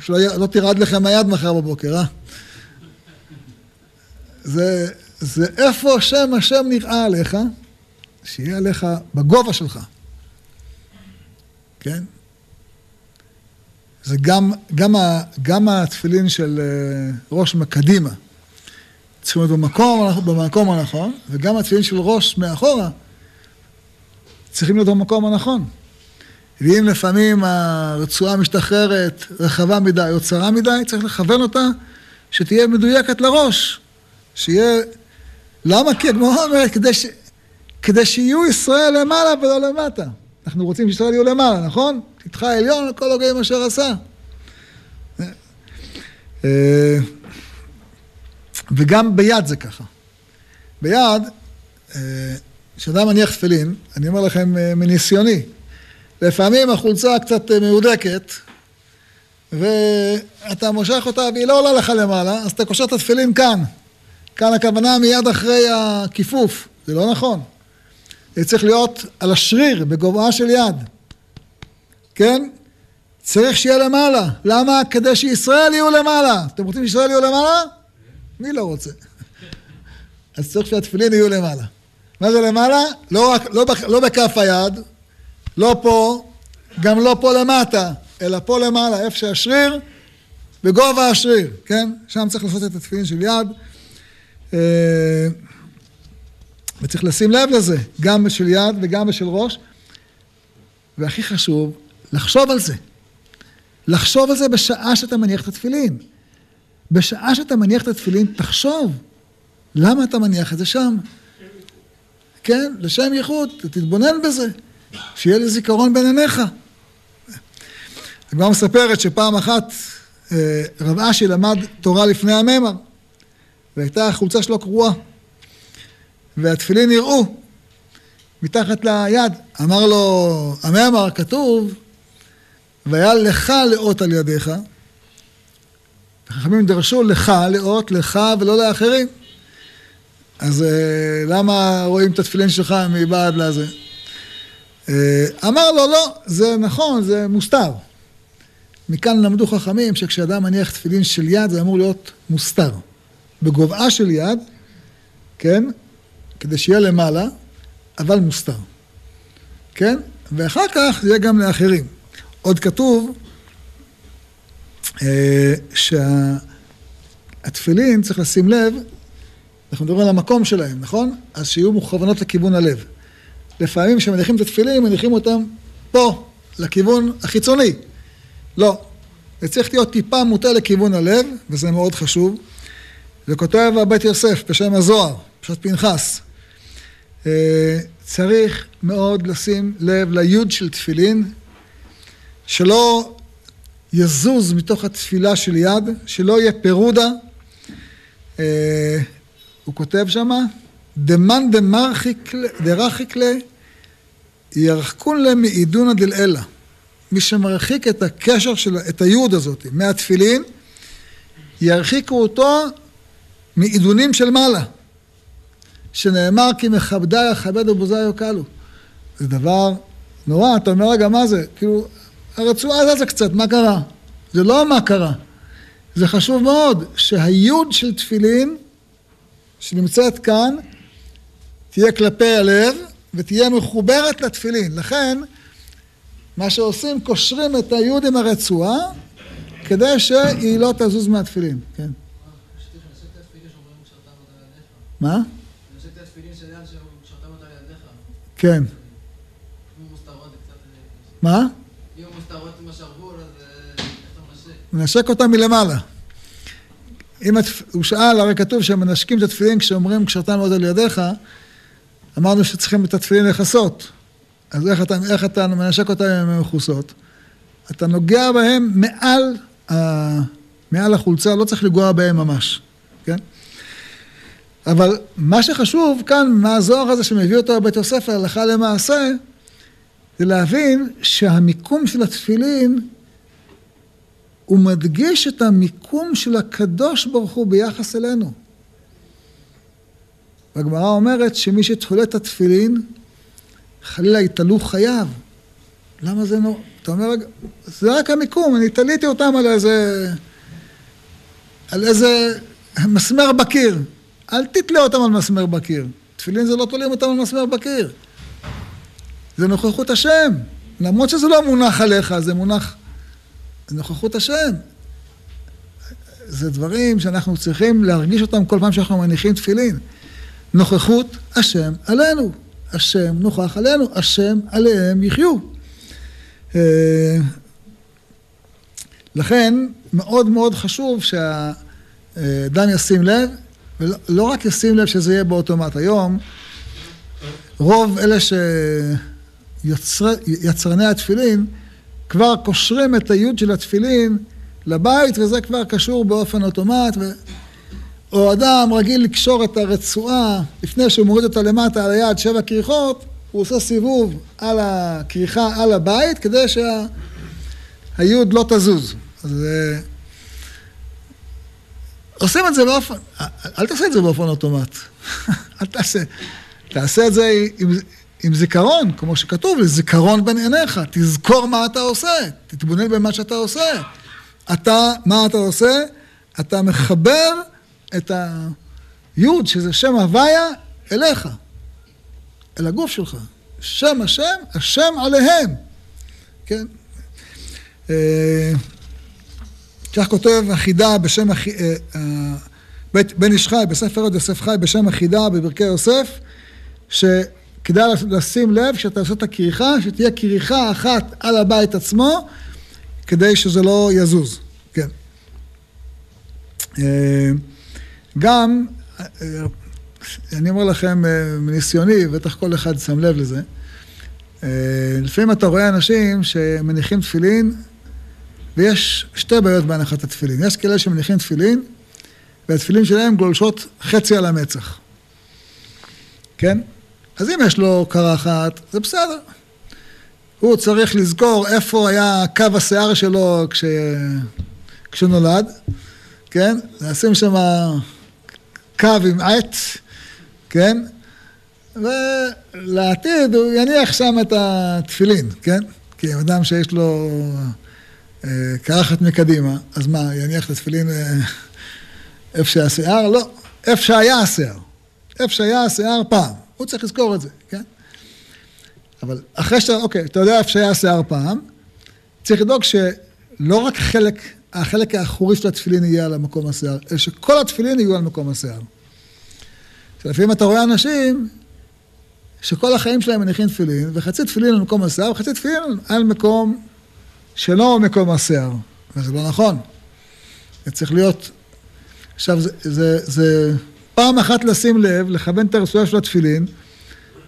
שלא לא תירד לכם היד מחר בבוקר, אה? זה, זה איפה השם השם נראה עליך, שיהיה עליך בגובה שלך. כן? זה גם, גם, ה, גם התפילין של אה, ראש מקדימה. צריכים להיות במקום, במקום הנכון, וגם התפילין של ראש מאחורה צריכים להיות במקום הנכון. ואם לפעמים הרצועה משתחררת רחבה מדי או צרה מדי, צריך לכוון אותה שתהיה מדויקת לראש. שיהיה... למה? כי הגמרא אומרת, כדי, ש... כדי שיהיו ישראל למעלה ולא למטה. אנחנו רוצים שישראל יהיו למעלה, נכון? תתך עליון לכל הוגים אשר עשה. אה, וגם ביד זה ככה. ביד, אה, כשאדם מניח תפילין, אני אומר לכם אה, מניסיוני, לפעמים החולצה קצת מהודקת, ואתה מושך אותה והיא לא עולה לך למעלה, אז אתה קושר את התפילין כאן. כאן הכוונה מיד אחרי הכיפוף, זה לא נכון. זה צריך להיות על השריר, בגובהה של יד. כן? צריך שיהיה למעלה. למה? כדי שישראל יהיו למעלה. אתם רוצים שישראל יהיו למעלה? מי לא רוצה? אז צריך שהתפילין יהיו למעלה. מה זה למעלה? לא, רק, לא, לא בכף היד, לא פה, גם לא פה למטה, אלא פה למעלה, איפה שהשריר, בגובה השריר, כן? שם צריך לעשות את התפילין של יד. אה, וצריך לשים לב לזה, גם בשל יד וגם בשל ראש. והכי חשוב, לחשוב על זה. לחשוב על זה בשעה שאתה מניח את התפילין. בשעה שאתה מניח את התפילין, תחשוב למה אתה מניח את זה שם. כן, לשם ייחוד, תתבונן בזה, שיהיה לי זיכרון בין עיניך. הגמרא מספרת שפעם אחת אה, רב אשי למד תורה לפני הממר, והייתה החולצה שלו קרועה. והתפילין נראו מתחת ליד. אמר לו, המאמר כתוב, והיה לך לאות על ידיך. החכמים דרשו לך לאות, לך ולא לאחרים. אז אה, למה רואים את התפילין שלך מבעד לזה? אה, אמר לו, לא, זה נכון, זה מוסתר. מכאן למדו חכמים שכשאדם מניח תפילין של יד זה אמור להיות מוסתר. בגובהה של יד, כן? כדי שיהיה למעלה, אבל מוסתר. כן? ואחר כך זה יהיה גם לאחרים. עוד כתוב אה, שהתפילין, צריך לשים לב, אנחנו מדברים על המקום שלהם, נכון? אז שיהיו מוכוונות לכיוון הלב. לפעמים כשמניחים את התפילין, מניחים אותם פה, לכיוון החיצוני. לא. זה צריך להיות טיפה מוטה לכיוון הלב, וזה מאוד חשוב. וכותב הבית יוסף בשם הזוהר, פשוט פנחס, אה, צריך מאוד לשים לב ליוד של תפילין, שלא יזוז מתוך התפילה של יד, שלא יהיה פירודה. אה, הוא כותב שמה, דמאן דרחיק לה ירחקון מעידונא דלעילא. מי שמרחיק את הקשר של, את היוד הזאת מהתפילין, ירחיקו אותו מעידונים של מעלה. שנאמר כי מכבדי אכבד ובוזי יקלו. זה דבר נורא, אתה אומר, רגע, מה זה? כאילו, הרצועה זזה קצת, מה קרה? זה לא מה קרה. זה חשוב מאוד שהיוד של תפילין, שנמצאת כאן, תהיה כלפי הלב ותהיה מחוברת לתפילין. לכן, מה שעושים, קושרים את היוד עם הרצועה, כדי שהיא לא תזוז מהתפילין, כן. מה? כן. מה? אם מוסתרות עם השרוול, אז איך אתה מנשק אותה מלמעלה. אם. הוא שאל, הרי כתוב שמנשקים את התפילין כשאומרים קשרתם מאוד על ידיך, אמרנו שצריכים את התפילין לכסות. אז איך אתה, איך אתה מנשק אותם אם הן מכוסות? אתה נוגע בהם מעל, ה... מעל החולצה, לא צריך לגוע בהם ממש, כן? אבל מה שחשוב כאן, מהזוהר הזה שמביא אותו לבית הספר, הלכה למעשה, זה להבין שהמיקום של התפילין הוא מדגיש את המיקום של הקדוש ברוך הוא ביחס אלינו. והגמרא אומרת שמי שתולה את התפילין, חלילה יתעלו חייו. למה זה נו... אתה אומר, זה רק המיקום, אני תליתי אותם על איזה... על איזה מסמר בקיר. אל תתלה אותם על מסמר בקיר. תפילין זה לא תולים אותם על מסמר בקיר. זה נוכחות השם. למרות שזה לא מונח עליך, זה מונח... זה נוכחות השם. זה דברים שאנחנו צריכים להרגיש אותם כל פעם שאנחנו מניחים תפילין. נוכחות השם עלינו. השם נוכח עלינו, השם עליהם יחיו. אה, לכן מאוד מאוד חשוב שהאדם ישים לב, ולא רק ישים לב שזה יהיה באוטומט. היום רוב אלה שיצרני התפילין כבר קושרים את היוד של התפילין לבית, וזה כבר קשור באופן אוטומט. או אדם רגיל לקשור את הרצועה לפני שהוא מוריד אותה למטה על היד שבע כריכות, הוא עושה סיבוב על הכריכה על הבית כדי שהיוד לא תזוז. אז אה, עושים את זה באופן, אל תעשה את זה באופן אוטומט. אל תעשה, תעשה את זה עם, עם זיכרון, כמו שכתוב, לזיכרון בין עיניך. תזכור מה אתה עושה, תתבונן במה שאתה עושה. אתה, מה אתה עושה? אתה מחבר את היוד, שזה שם הוויה, אליך, אל הגוף שלך. שם השם, השם עליהם, כן? אה, כך כותב החידה בשם, אה, אה, בן איש חי, בספר עוד יוסף חי, בשם החידה בברכי יוסף, שכדאי לשים לב כשאתה עושה את הכריכה, שתהיה כריכה אחת על הבית עצמו, כדי שזה לא יזוז, כן. גם, אני אומר לכם אה, מניסיוני, בטח כל אחד שם לב לזה, אה, לפעמים אתה רואה אנשים שמניחים תפילין, ויש שתי בעיות בהנחת התפילין. יש כאלה שמניחים תפילין, והתפילין שלהם גולשות חצי על המצח. כן? אז אם יש לו קרחת, זה בסדר. הוא צריך לזכור איפה היה קו השיער שלו כש... כשנולד, כן? נשים שם קו עם עט, כן? ולעתיד הוא יניח שם את התפילין, כן? כי אדם שיש לו אה, קרחת מקדימה, אז מה, יניח את התפילין אה, איפה שהשיער? לא, איפה שהיה השיער. איפה שהיה השיער פעם. הוא צריך לזכור את זה, כן? אבל אחרי שאתה, אוקיי, אתה יודע איפה שהיה השיער פעם, צריך לדאוג שלא רק חלק, החלק האחורי של התפילין יהיה על המקום השיער, אלא שכל התפילין יהיו על מקום השיער. שלפעמים אתה רואה אנשים שכל החיים שלהם מניחים תפילין, וחצי תפילין על מקום השיער, וחצי תפילין על מקום שלא מקום השיער. וזה לא נכון. זה צריך להיות... עכשיו, זה, זה, זה פעם אחת לשים לב, לכוון את הרצועה של התפילין,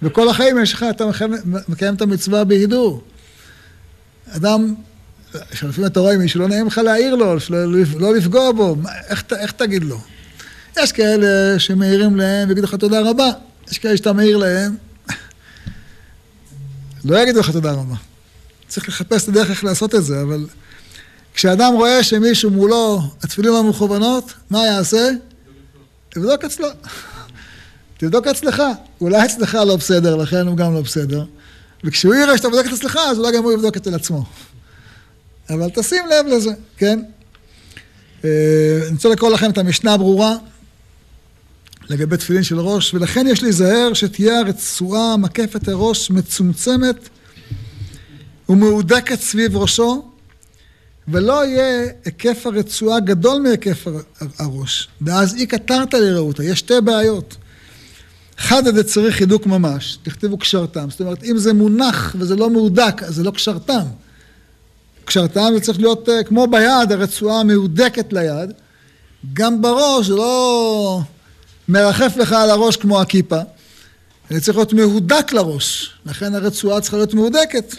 וכל החיים יש לך, אתה מקיים את המצווה בהידור. אדם, שלפעמים אתה רואה מישהו, לא נעים לך להעיר לו, לא לפגוע בו, איך, איך תגיד לו? יש כאלה שמעירים להם ויגידו לך תודה רבה, יש כאלה שאתה מעיר להם, לא יגידו לך תודה רבה. צריך לחפש את הדרך איך לעשות את זה, אבל כשאדם רואה שמישהו מולו, התפילים המכוונות, מה יעשה? תבדוק אצלו. תבדוק אצלך. אולי אצלך לא בסדר, לכן הוא גם לא בסדר. וכשהוא יראה שאתה בודק את אצלך, אז אולי גם הוא יבדוק אצל עצמו. אבל תשים לב לזה, כן? אני רוצה לקרוא לכם את המשנה הברורה. לגבי תפילין של ראש, ולכן יש להיזהר שתהיה הרצועה מקפת הראש מצומצמת ומהודקת סביב ראשו, ולא יהיה היקף הרצועה גדול מהיקף הראש, ואז אי קטרת לרעותה. יש שתי בעיות. אחד הזה צריך הידוק ממש, תכתבו קשרתם. זאת אומרת, אם זה מונח וזה לא מהודק, אז זה לא קשרתם. קשרתם זה צריך להיות uh, כמו ביד, הרצועה מהודקת ליד. גם בראש, זה לא מרחף לך על הראש כמו הכיפה, זה צריך להיות מהודק לראש, לכן הרצועה צריכה להיות מהודקת.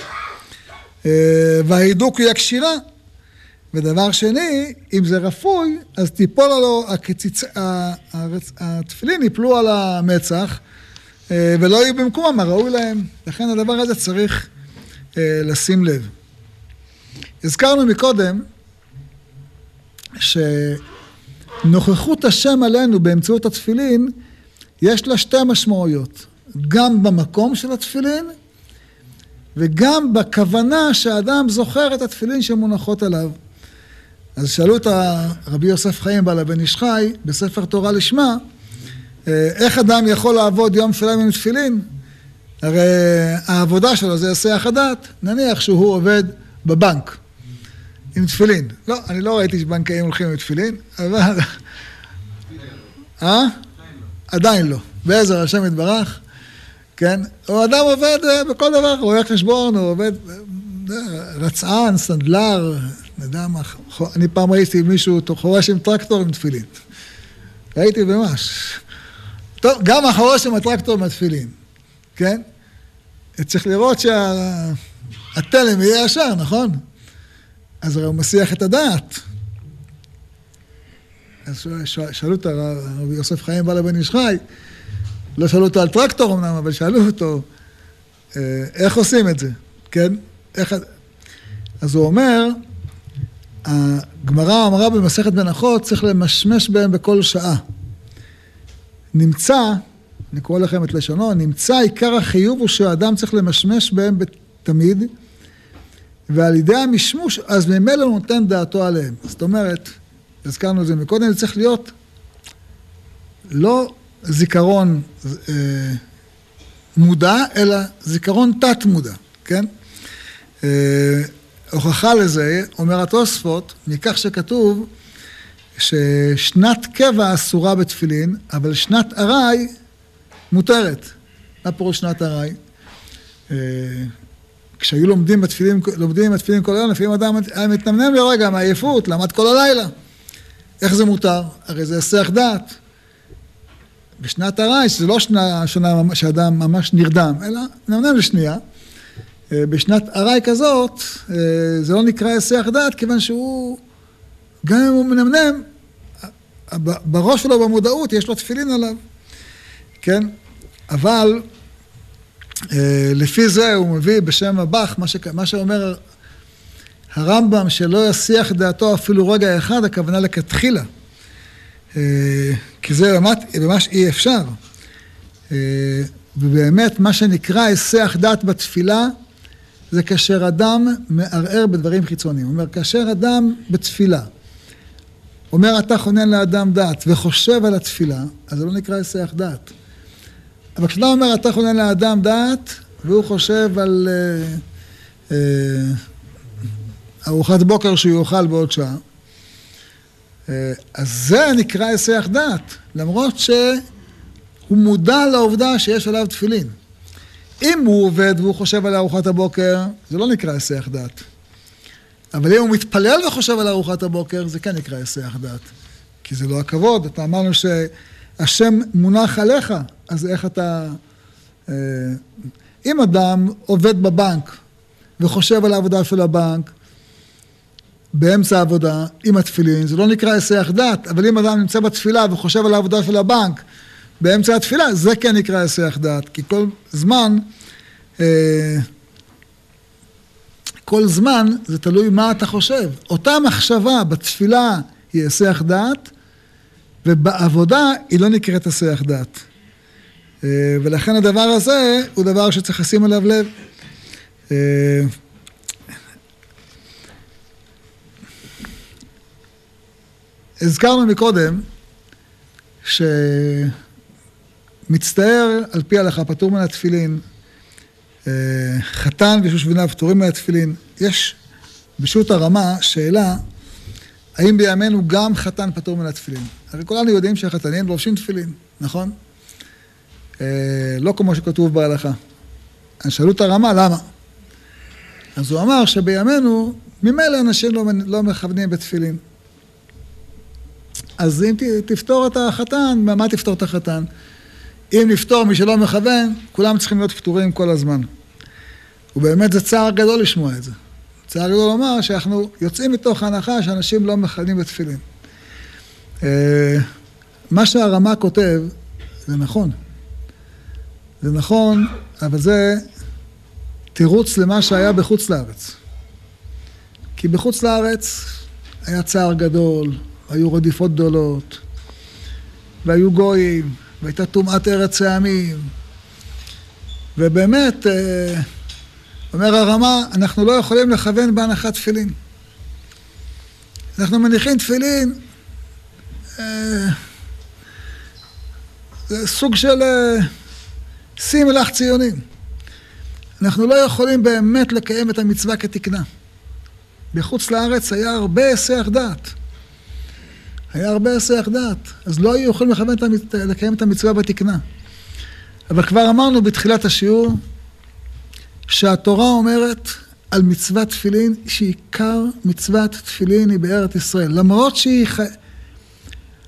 אה, וההידוק היא הקשירה. ודבר שני, אם זה רפוי, אז תיפול עלו, הקציצ... התפילין ייפלו על המצח אה, ולא יהיו במקומם הראוי להם. לכן הדבר הזה צריך אה, לשים לב. הזכרנו מקודם שנוכחות השם עלינו באמצעות התפילין, יש לה שתי משמעויות. גם במקום של התפילין וגם בכוונה שהאדם זוכר את התפילין שמונחות עליו. אז שאלו את רבי יוסף חיים בעל הבן איש חי בספר תורה לשמה, אה, איך אדם יכול לעבוד יום שלם עם תפילין? הרי העבודה שלו זה היסח הדעת, נניח שהוא עובד בבנק עם תפילין. לא, אני לא ראיתי שבנקאים הולכים עם תפילין, אבל... אה? עדיין לא. בעזר השם יתברך, כן? הוא אדם עובד אה, בכל דבר, הוא רואה חשבון, הוא עובד אה, רצען, סנדלר, אני מה, אני פעם ראיתי מישהו חורש עם טרקטור עם תפילין. ראיתי ממש. טוב, גם החורש עם הטרקטור עם התפילין, כן? צריך לראות שהתלם יהיה ישר, נכון? אז הרי הוא מסיח את הדעת. אז שאלו את הרב יוסף חיים בעל הבן איש חי, לא שאלו אותו על טרקטור אמנם, אבל שאלו אותו, אה, איך עושים את זה, כן? איך... אז הוא אומר, הגמרא אמרה במסכת מנחות, צריך למשמש בהם בכל שעה. נמצא, אני קורא לכם את לשונו, נמצא עיקר החיוב הוא שהאדם צריך למשמש בהם תמיד, ועל ידי המשמוש, אז ממילא הוא נותן דעתו עליהם. זאת אומרת, הזכרנו את זה מקודם, זה צריך להיות לא זיכרון אה, מודע, אלא זיכרון תת-מודע, כן? אה, הוכחה לזה, אומר התוספות, מכך שכתוב ששנת קבע אסורה בתפילין, אבל שנת ארעי מותרת. מה פירוש שנת ארעי? אה, כשהיו לומדים בתפילין, לומדים בתפילין כל היום, לפעמים אדם היה מתנמנם לרגע מעייפות, למד כל הלילה. איך זה מותר? הרי זה היסח דעת. בשנת ארעי, שזה לא שנה, שנה שאדם ממש נרדם, אלא נמנם לשנייה. אה, בשנת ארעי כזאת, אה, זה לא נקרא היסח דעת, כיוון שהוא, גם אם הוא מנמנם, בראש שלו, במודעות, יש לו תפילין עליו, כן? אבל לפי זה הוא מביא בשם הבח, מה, ש... מה שאומר הרמב"ם, שלא יסיח דעתו אפילו רגע אחד, הכוונה לכתחילה. כי זה ממש, אי אפשר. ובאמת, מה שנקרא היסח דעת בתפילה, זה כאשר אדם מערער בדברים חיצוניים. הוא אומר, כאשר אדם בתפילה, אומר אתה חונן לאדם דעת וחושב על התפילה, אז זה לא נקרא היסח דעת. אבל כשאתה אומר אתה חונן לאדם דעת, והוא חושב על אה, אה, ארוחת בוקר שהוא יאכל בעוד שעה, אה, אז זה נקרא היסח דעת, למרות שהוא מודע לעובדה שיש עליו תפילין. אם הוא עובד והוא חושב על ארוחת הבוקר, זה לא נקרא היסח דעת. אבל אם הוא מתפלל וחושב על ארוחת הבוקר, זה כן נקרא היסח דעת. כי זה לא הכבוד, אתה אמרנו שהשם מונח עליך, אז איך אתה... אה, אם אדם עובד בבנק וחושב על העבודה של הבנק, באמצע העבודה, עם התפילין, זה לא נקרא היסח דעת, אבל אם אדם נמצא בתפילה וחושב על העבודה של הבנק, באמצע התפילה, זה כן נקרא היסח דעת, כי כל זמן, אה, כל זמן זה תלוי מה אתה חושב. אותה מחשבה בתפילה היא היסח דעת, ובעבודה היא לא נקראת היסח דעת. אה, ולכן הדבר הזה הוא דבר שצריך לשים עליו לב. אה, הזכרנו מקודם, ש... מצטער על פי ההלכה, פטור מן התפילין, אה, חתן ושושביניו פטורים מן התפילין. יש בשו"ת הרמה שאלה, האם בימינו גם חתן פטור מן התפילין? הרי כולנו יודעים שהחתנים לובשים תפילין, נכון? אה, לא כמו שכתוב בהלכה. אז שאלו את הרמה, למה? אז הוא אמר שבימינו, ממילא אנשים לא, לא מכוונים בתפילין. אז אם תפתור את החתן, מה תפתור את החתן? אם נפתור מי שלא מכוון, כולם צריכים להיות פתורים כל הזמן. ובאמת זה צער גדול לשמוע את זה. צער גדול לומר שאנחנו יוצאים מתוך ההנחה שאנשים לא מכוונים בתפילין. אה, מה שהרמה כותב, זה נכון. זה נכון, אבל זה תירוץ למה שהיה בחוץ לארץ. כי בחוץ לארץ היה צער גדול, היו רדיפות גדולות, והיו גויים, והייתה טומאת ארץ העמים. ובאמת, אה, אומר הרמה, אנחנו לא יכולים לכוון בהנחת תפילין. אנחנו מניחים תפילין, זה סוג של אה, שים מלאך ציונים. אנחנו לא יכולים באמת לקיים את המצווה כתקנה. בחוץ לארץ היה הרבה היסח דעת. היה הרבה היסח דעת, אז לא היו יכולים לכוון את לקיים את המצווה בתקנה. אבל כבר אמרנו בתחילת השיעור, שהתורה אומרת על מצוות תפילין שעיקר מצוות תפילין היא בארץ ישראל. למרות שהיא.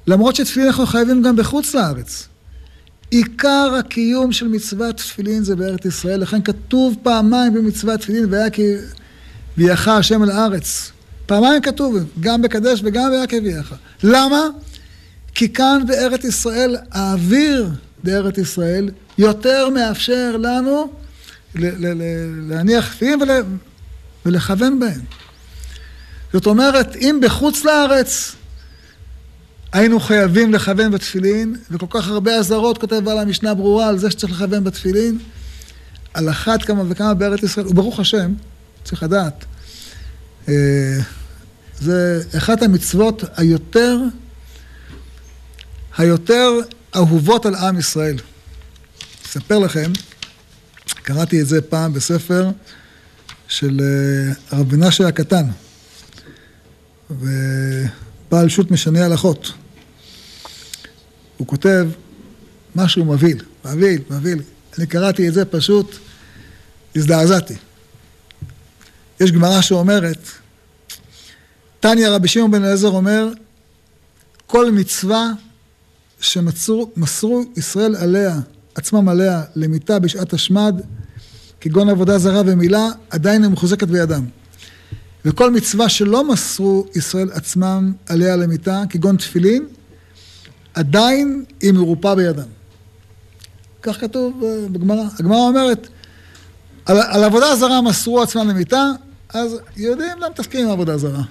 למרות שתפילין אנחנו חייבים גם בחוץ לארץ. עיקר הקיום של מצוות תפילין זה בארץ ישראל, לכן כתוב פעמיים במצוות תפילין, והיה כי ויח השם אל הארץ. פעמיים כתוב, גם בקדש וגם והיה ויח. למה? כי כאן בארץ ישראל, האוויר בארץ ישראל יותר מאפשר לנו להניח תפילין ול, ולכוון בהם. זאת אומרת, אם בחוץ לארץ היינו חייבים לכוון בתפילין, וכל כך הרבה אזהרות כותב בעל המשנה ברורה על זה שצריך לכוון בתפילין, על אחת כמה וכמה בארץ ישראל, וברוך השם, צריך לדעת, אה, זה אחת המצוות היותר, היותר אהובות על עם ישראל. אספר לכם, קראתי את זה פעם בספר של אה, הרב מנשה הקטן, ובעל שו"ת משנה הלכות. הוא כותב משהו מבהיל, מבהיל, מבהיל. אני קראתי את זה פשוט, הזדעזעתי. יש גמרא שאומרת, תניא רבי שמעון בן אליעזר אומר, כל מצווה שמסרו ישראל עליה, עצמם עליה, למיתה בשעת השמד, כגון עבודה זרה ומילה, עדיין היא מחוזקת בידם. וכל מצווה שלא מסרו ישראל עצמם עליה למיתה, כגון תפילין, עדיין היא מרופה בידם. כך כתוב אה, בגמרא. הגמרא אומרת, על, על עבודה זרה מסרו עצמם למיתה, אז יהודים לא מתעסקים עם עבודה זרה.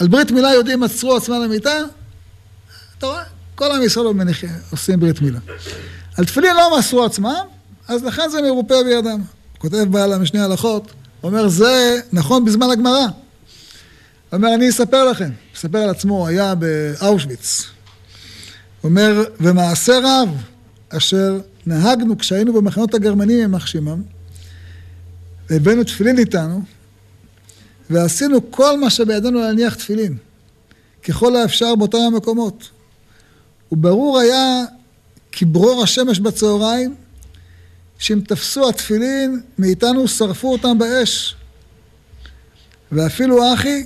על ברית מילה יהודים מסרו עצמם למיתה, אתה רואה? כל עם ישראל עושים ברית מילה. על תפילין לא מסרו עצמם, אז לכן זה מרופה בידם. כותב בעל המשנה הלכות, אומר זה נכון בזמן הגמרא. אומר אני אספר לכם, אספר על עצמו, היה באושוויץ. אומר, ומעשה רב אשר נהגנו כשהיינו במחנות הגרמנים יימח שמם, והבאנו תפילין איתנו, ועשינו כל מה שבידינו להניח תפילין, ככל האפשר באותם המקומות. וברור היה כברור השמש בצהריים, שאם תפסו התפילין מאיתנו, שרפו אותם באש. ואפילו אחי,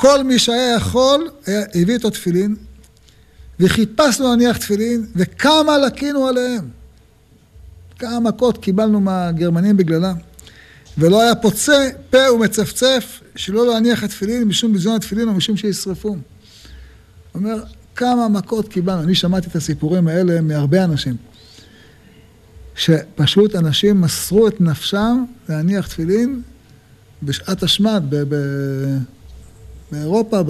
כל מי שהיה יכול, היה, הביא את התפילין, וחיפשנו להניח תפילין, וכמה לקינו עליהם. כמה מכות קיבלנו מהגרמנים בגללם. ולא היה פוצה פה ומצפצף שלא להניח התפילין משום ביזיון התפילין או משום שישרפו. אומר, כמה מכות קיבלנו. אני שמעתי את הסיפורים האלה מהרבה אנשים. שפשוט אנשים מסרו את נפשם להניח תפילין בשעת השמד ב- ב- באירופה,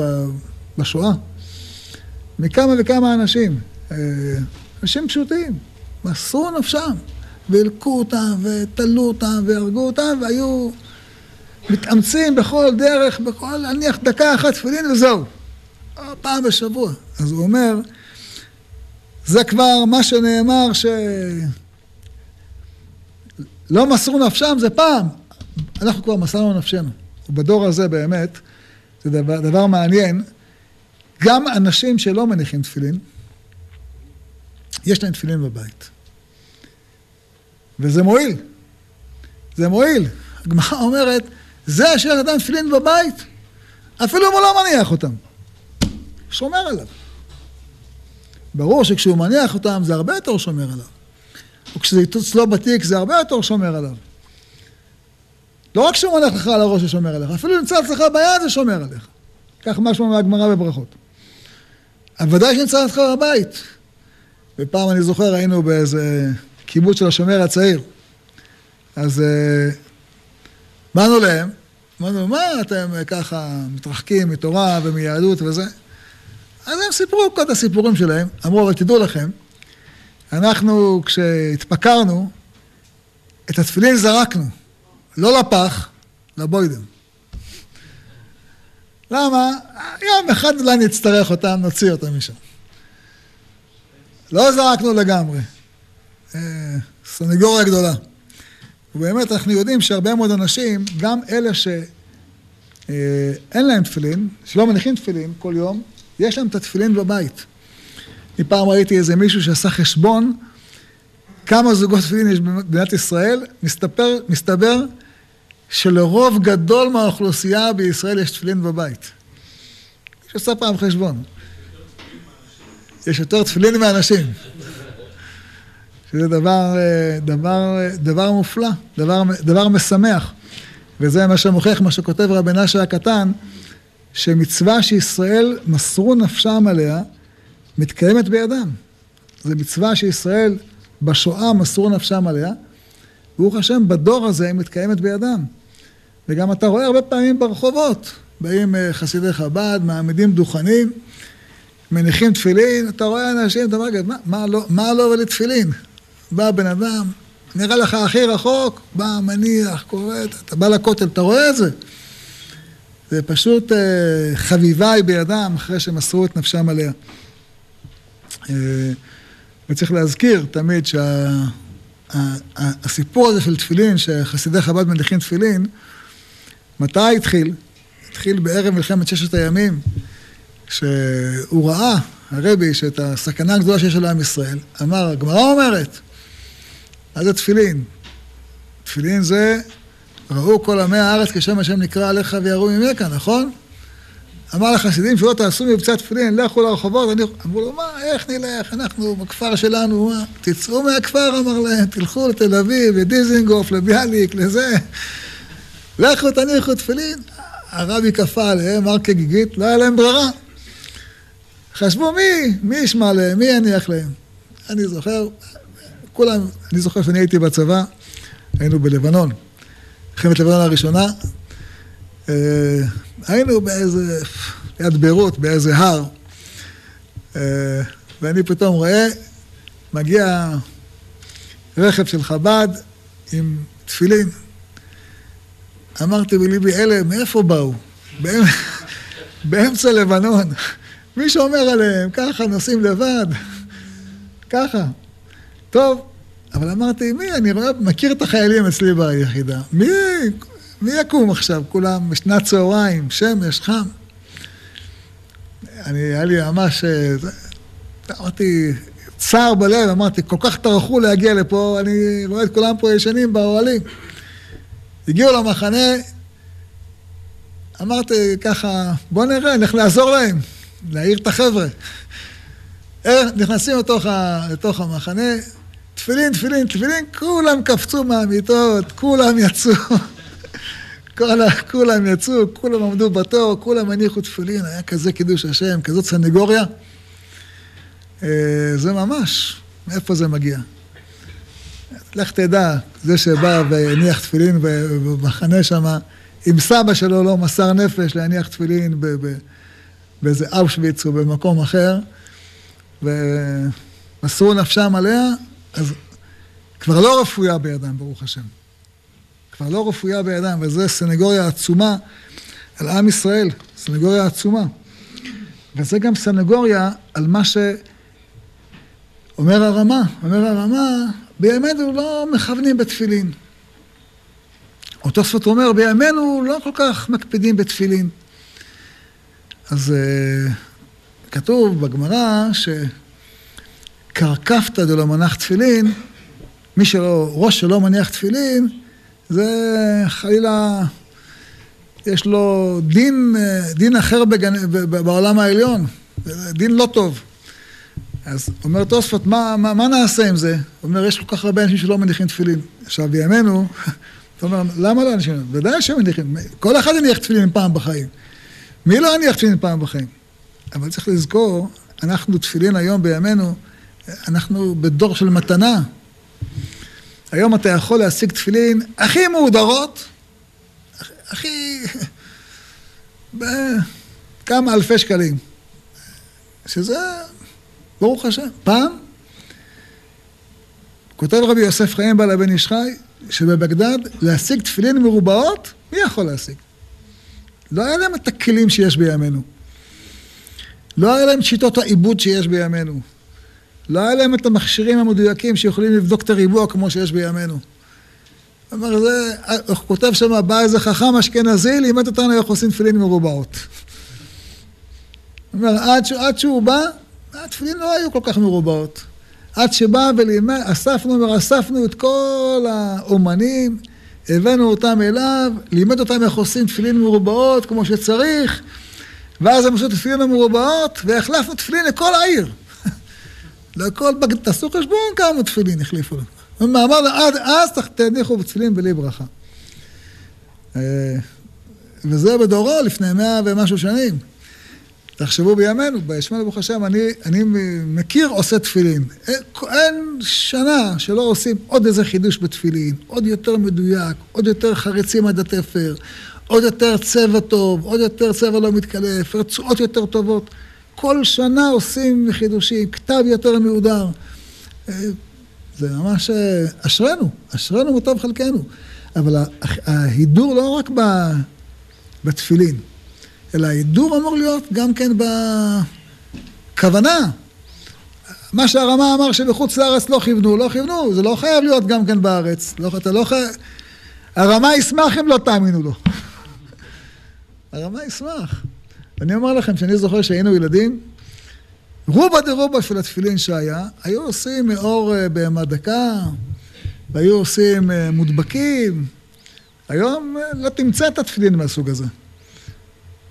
בשואה. מכמה וכמה אנשים, אה, אנשים פשוטים, מסרו נפשם, והלקו אותם, ותלו אותם, והרגו אותם, והיו מתאמצים בכל דרך, בכל, נניח דקה אחת תפילין וזהו. פעם בשבוע. אז הוא אומר, זה כבר מה שנאמר ש... לא מסרו נפשם, זה פעם. אנחנו כבר מסרנו נפשנו. ובדור הזה באמת, זה דבר, דבר מעניין, גם אנשים שלא מניחים תפילין, יש להם תפילין בבית. וזה מועיל. זה מועיל. הגמרא אומרת, זה שיש אדם תפילין בבית, אפילו אם הוא לא מניח אותם. שומר עליו. ברור שכשהוא מניח אותם זה הרבה יותר שומר עליו. וכשזה אצלו בתיק זה הרבה יותר שומר עליו. לא רק שהוא מניח לך על הראש ושומר עליך, אפילו נמצא אצלך ביד ושומר עליך. כך משמע מהגמרא בברכות. אבל ודאי שנמצא אצלך בבית. ופעם אני זוכר היינו באיזה קיבוץ של השומר הצעיר. אז אה, באנו להם, אמרנו, מה אתם ככה מתרחקים מתורה ומיהדות וזה? אז הם סיפרו כל הסיפורים שלהם, אמרו, אבל תדעו לכם, אנחנו כשהתפקרנו, את התפילין זרקנו, לא לפח, לבוידם. למה? יום אחד אולי נצטרך אותם, נוציא אותם משם. לא זרקנו לגמרי. אה, סנגוריה גדולה. ובאמת אנחנו יודעים שהרבה מאוד אנשים, גם אלה שאין אה, להם תפילין, שלא מניחים תפילין כל יום, יש להם את התפילין בבית. אני פעם ראיתי איזה מישהו שעשה חשבון כמה זוגות תפילין יש במדינת ישראל, מסתבר, מסתבר שלרוב גדול מהאוכלוסייה בישראל יש תפילין בבית. מישהו עשה פעם חשבון. יש יותר תפילין מאנשים. שזה דבר, אה, דבר, דבר מופלא, דבר, דבר משמח. וזה מה שמוכיח מה שכותב רבי נשה הקטן, שמצווה שישראל מסרו נפשם עליה, מתקיימת בידם. זו מצווה שישראל בשואה מסרו נפשם עליה, ברוך השם, בדור הזה היא מתקיימת בידם. וגם אתה רואה הרבה פעמים ברחובות, באים אה, חסידי חב"ד, מעמידים דוכנים, מניחים תפילין, אתה רואה אנשים, אתה אומר, מה, מה לא, מה לא ולתפילין? בא בן אדם, נראה לך הכי רחוק, בא, מניח, קורא, אתה בא לכותל, אתה רואה את זה. זה פשוט אה, חביבה היא בידם אחרי שמסרו את נפשם עליה. אה, וצריך להזכיר תמיד שהסיפור שה, הזה של תפילין, שחסידי חב"ד מניחים תפילין, מתי התחיל? התחיל בערב מלחמת ששת הימים, שהוא ראה, הרבי, שאת הסכנה הגדולה שיש על עם ישראל, אמר, הגמרא אומרת, מה זה תפילין? תפילין זה, ראו כל עמי הארץ כשם השם נקרא עליך ויראו ממך, נכון? אמר לחסידים שלא תעשו מבצע תפילין, לכו לרחובות, אני... אמרו לו, מה, איך נלך, אנחנו בכפר שלנו, מה, תצאו מהכפר, אמר להם, תלכו לתל אביב, לדיזינגוף, לביאליק, לזה, לכו תניחו תפילין. הרבי כפה עליהם, הר כגיגית, לא היה להם ברירה. חשבו מי, מי ישמע להם, מי יניח להם. אני זוכר, כולם, אני זוכר שאני הייתי בצבא, היינו בלבנון, מלחמת לבנון הראשונה, אה, היינו באיזה, ליד ביירות, באיזה הר, אה, ואני פתאום רואה, מגיע רכב של חב"ד עם תפילין. אמרתי בליבי, אלה, מאיפה באו? באמצע לבנון. מי שאומר עליהם, ככה, נוסעים לבד, ככה. טוב, אבל אמרתי, מי, אני רואה, מכיר את החיילים אצלי ביחידה. מי, מי יקום עכשיו? כולם בשנת צהריים, שמש, חם. אני, היה לי ממש, אה, אמרתי, צער בלב, אמרתי, כל כך טרחו להגיע לפה, אני רואה את כולם פה ישנים באוהלים. הגיעו למחנה, אמרתי ככה, בוא נראה, נלך לעזור להם, להעיר את החבר'ה. נכנסים לתוך, ה, לתוך המחנה, תפילין, תפילין, תפילין, כולם קפצו מהמיטות, כולם יצאו. כולם יצאו, כולם עמדו בתור, כולם הניחו תפילין, היה כזה קידוש השם, כזאת סנגוריה. אה, זה ממש, מאיפה זה מגיע? לך תדע, זה שבא והניח תפילין במחנה שם, עם סבא שלו לא מסר נפש להניח תפילין באיזה אושוויץ או במקום אחר, ומסרו נפשם עליה, אז כבר לא רפויה בידם, ברוך השם. כבר לא רפויה בידם, וזו סנגוריה עצומה על עם ישראל, סנגוריה עצומה. וזה גם סנגוריה על מה שאומר הרמה, אומר הרמה, בימינו לא מכוונים בתפילין. אותו שפת אומר, בימינו לא כל כך מקפידים בתפילין. אז uh, כתוב בגמרא שקרקפתא דלא מנח תפילין, מי שלא, ראש שלא מניח תפילין, זה חלילה, יש לו דין, דין אחר בגן, בעולם העליון. דין לא טוב. אז אומר תוספות, מה, מה, מה נעשה עם זה? הוא אומר, יש כל כך הרבה אנשים שלא מניחים תפילין. עכשיו, בימינו, אתה אומר, למה לא אנשים? ודאי שהם מניחים. כל אחד יניח תפילין פעם בחיים. מי לא יניח תפילין פעם בחיים? אבל צריך לזכור, אנחנו תפילין היום בימינו, אנחנו בדור של מתנה. היום אתה יכול להשיג תפילין הכי מהודרות, הכי... בכמה אלפי שקלים. שזה, ברוך השם. פעם, כותב רבי יוסף חיים בעל הבן איש חי, שבבגדד להשיג תפילין מרובעות, מי יכול להשיג? לא היה להם את הכלים שיש בימינו. לא היה להם שיטות העיבוד שיש בימינו. לא היה להם את המכשירים המדויקים שיכולים לבדוק את הריבוע כמו שיש בימינו. אומר, זה, הוא כותב שם, בא איזה חכם אשכנזי, לימד אותנו איך עושים תפילין מרובעות. אומר, עד, עד שהוא בא, התפילין לא היו כל כך מרובעות. עד שבא ולימד, אספנו, אומר, אספנו את כל האומנים, הבאנו אותם אליו, לימד אותם איך עושים תפילין מרובעות כמו שצריך, ואז הם עשו תפילין המרובעות, והחלפנו תפילין לכל העיר. לכל, תעשו חשבון כמה תפילין החליפו לנו. אמר לו, עד אז תניחו בתפילין בלי ברכה. אה, וזה בדורו לפני מאה ומשהו שנים. תחשבו בימינו, בישמעאל ברוך השם, אני, אני מכיר עושה תפילין. אין, אין שנה שלא עושים עוד איזה חידוש בתפילין, עוד יותר מדויק, עוד יותר חריצים עד התפר, עוד יותר צבע טוב, עוד יותר צבע לא מתקלף, רצועות יותר טובות. כל שנה עושים חידושים, כתב יותר מהודר. אה, זה ממש אה, אשרנו, אשרנו וטוב חלקנו. אבל ההידור לא רק בתפילין, אלא ההידור אמור להיות גם כן בכוונה. מה שהרמה אמר שבחוץ לארץ לא כיוונו, לא כיוונו, זה לא חייב להיות גם כן בארץ. לא, אתה לא חייב... הרמה ישמח אם לא תאמינו לו. הרמה ישמח. אני אומר לכם שאני זוכר שהיינו ילדים, רובה דרובה של התפילין שהיה, היו עושים מאור אה, בהמה דקה, והיו עושים אה, מודבקים. היום אה, לא תמצא את התפילין מהסוג הזה.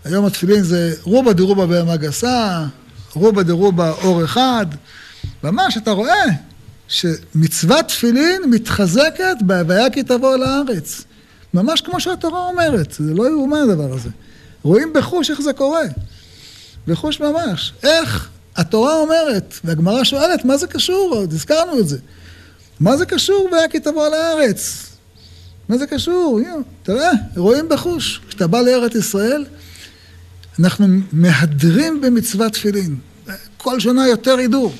היום התפילין זה רובה דרובה בהמה גסה, רובה דרובה אור אחד. ממש אתה רואה שמצוות תפילין מתחזקת בהוויה כי תבוא לארץ. ממש כמו שהתורה אומרת, זה לא יאומן הדבר הזה. רואים בחוש איך זה קורה. בחוש ממש. איך התורה אומרת, והגמרא שואלת, מה זה קשור? עוד הזכרנו את זה. מה זה קשור והיה כי תבוא לארץ? מה זה קשור? תראה, רואים בחוש. כשאתה בא לארץ ישראל, אנחנו מהדרים במצוות תפילין. כל שנה יותר הידור.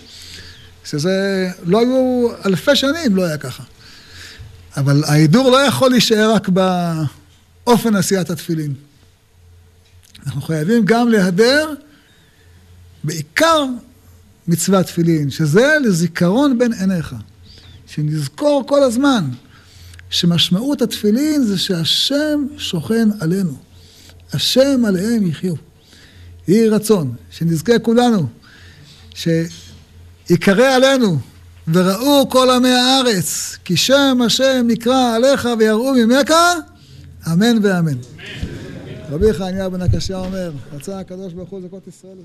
שזה לא היו אלפי שנים, לא היה ככה. אבל ההידור לא יכול להישאר רק באופן עשיית התפילין. אנחנו חייבים גם להדר בעיקר מצוות תפילין, שזה לזיכרון בין עיניך. שנזכור כל הזמן שמשמעות התפילין זה שהשם שוכן עלינו. השם עליהם יחיו. יהי רצון, שנזכה כולנו, שיקרא עלינו וראו כל עמי הארץ, כי שם השם נקרא עליך ויראו ממך, אמן ואמן. רבי חניה בן הקשיא אומר, רצה הקדוש ברוך הוא לזכות ישראל.